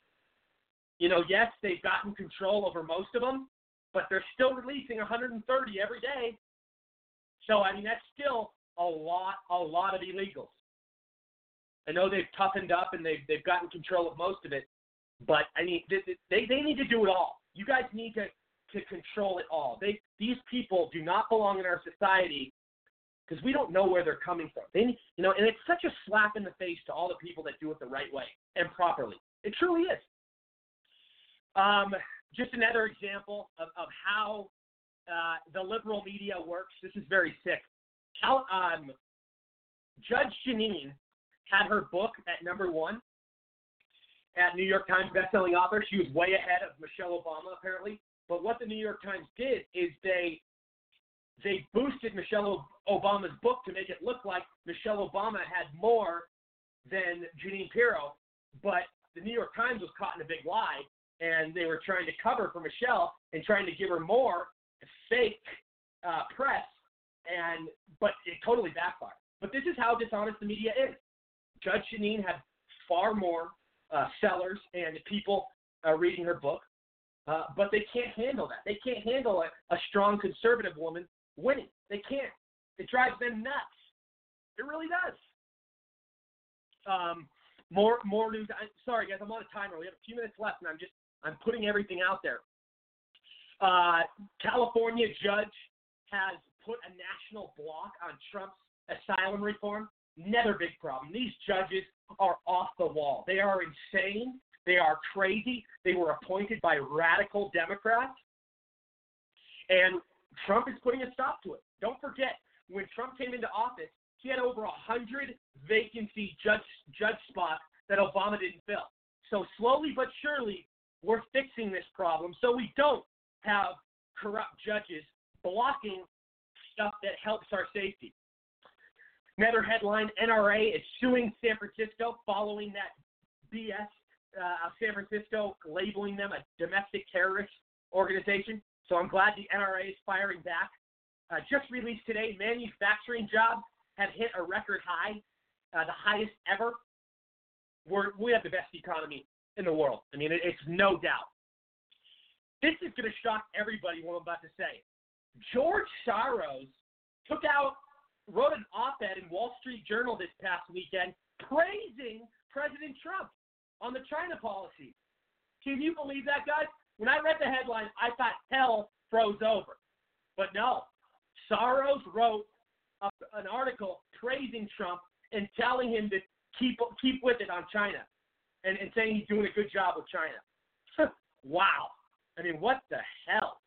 You know, yes, they've gotten control over most of them, but they're still releasing 130 every day. So I mean, that's still a lot, a lot of illegals. I know they've toughened up and they've they've gotten control of most of it, but I mean, they they, they need to do it all. You guys need to to control it all. They these people do not belong in our society because we don't know where they're coming from. They, you know, and it's such a slap in the face to all the people that do it the right way and properly. It truly is. Um, just another example of, of how uh, the liberal media works. This is very sick. Um, Judge Jeanine had her book at number one at New York Times bestselling author. She was way ahead of Michelle Obama, apparently. But what the New York Times did is they they boosted Michelle Obama's book to make it look like Michelle Obama had more than Jeanine Pirro, but the New York Times was caught in a big lie and they were trying to cover for Michelle and trying to give her more fake uh, press, and but it totally backfired. But this is how dishonest the media is. Judge Jeanine had far more uh, sellers and people uh, reading her book, uh, but they can't handle that. They can't handle a, a strong conservative woman winning. They can't. It drives them nuts. It really does. Um, more more news. I, sorry guys, I'm on a timer. We have a few minutes left, and I'm just I'm putting everything out there. Uh, California judge has put a national block on Trump's asylum reform. Another big problem. These judges are off the wall. They are insane. They are crazy. They were appointed by radical Democrats. And Trump is putting a stop to it. Don't forget, when Trump came into office, he had over 100 vacancy judge, judge spots that Obama didn't fill. So slowly but surely, we're fixing this problem so we don't have corrupt judges blocking stuff that helps our safety. Another headline NRA is suing San Francisco following that BS uh, San Francisco labeling them a domestic terrorist organization. So I'm glad the NRA is firing back. Uh, just released today, manufacturing jobs have hit a record high, uh, the highest ever. We're, we have the best economy in the world. I mean, it, it's no doubt. This is going to shock everybody what I'm about to say. George Soros took out, wrote an op-ed in Wall Street Journal this past weekend praising President Trump on the China policy. Can you believe that, guys? When I read the headline, I thought hell froze over. But no, Soros wrote a, an article praising Trump and telling him to keep keep with it on China, and, and saying he's doing a good job with China. (laughs) wow. I mean, what the hell?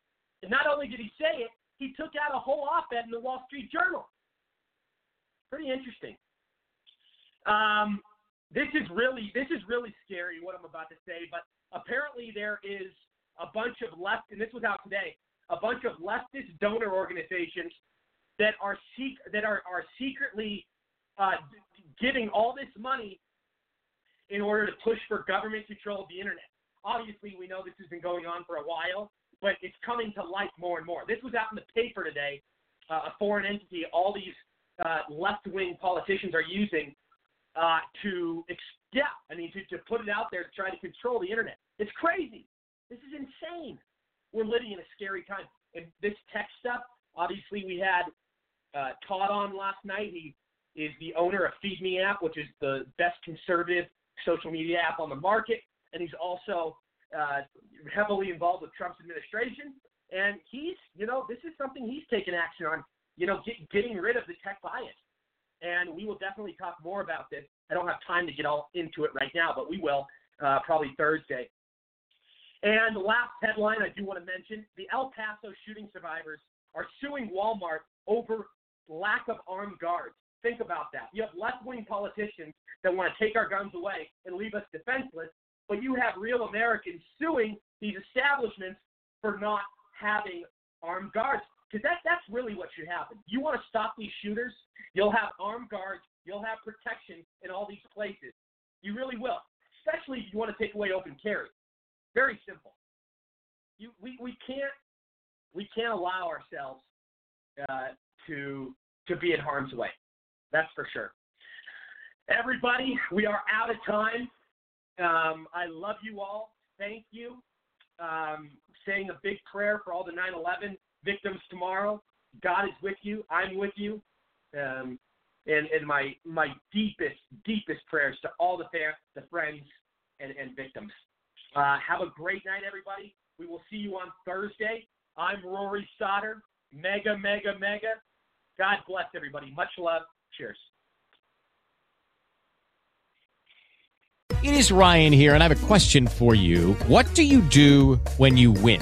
And not only did he say it, he took out a whole op-ed in the Wall Street Journal. Pretty interesting. Um, this is really this is really scary what I'm about to say, but apparently there is a bunch of left, and this was out today, a bunch of leftist donor organizations that are sec- that are are secretly uh, giving all this money in order to push for government control of the internet. Obviously, we know this has been going on for a while, but it's coming to light more and more. This was out in the paper today. Uh, a foreign entity, all these uh, left-wing politicians are using uh, to, yeah, I mean, to, to put it out there to try to control the internet. It's crazy. This is insane. We're living in a scary time. And this tech stuff, obviously, we had uh, Todd on last night. He is the owner of Feed Me app, which is the best conservative social media app on the market, and he's also uh, heavily involved with Trump's administration. And he's, you know, this is something he's taken action on. You know, get, getting rid of the tech bias. And we will definitely talk more about this. I don't have time to get all into it right now, but we will uh, probably Thursday. And the last headline I do want to mention the El Paso shooting survivors are suing Walmart over lack of armed guards. Think about that. You have left wing politicians that want to take our guns away and leave us defenseless, but you have real Americans suing these establishments for not having armed guards. Because that, that's really what should happen. You want to stop these shooters, you'll have armed guards, you'll have protection in all these places. You really will, especially if you want to take away open carry. Very simple. You, we, we can't we can't allow ourselves uh, to to be in harm's way. That's for sure. Everybody, we are out of time. Um, I love you all. Thank you. Um, saying a big prayer for all the 9/11 victims tomorrow. God is with you. I'm with you. Um, and, and my my deepest deepest prayers to all the the friends and, and victims. Uh, have a great night, everybody. We will see you on Thursday. I'm Rory Sauter. MAGA, MAGA, MAGA. God bless everybody. Much love. Cheers. It is Ryan here, and I have a question for you. What do you do when you win?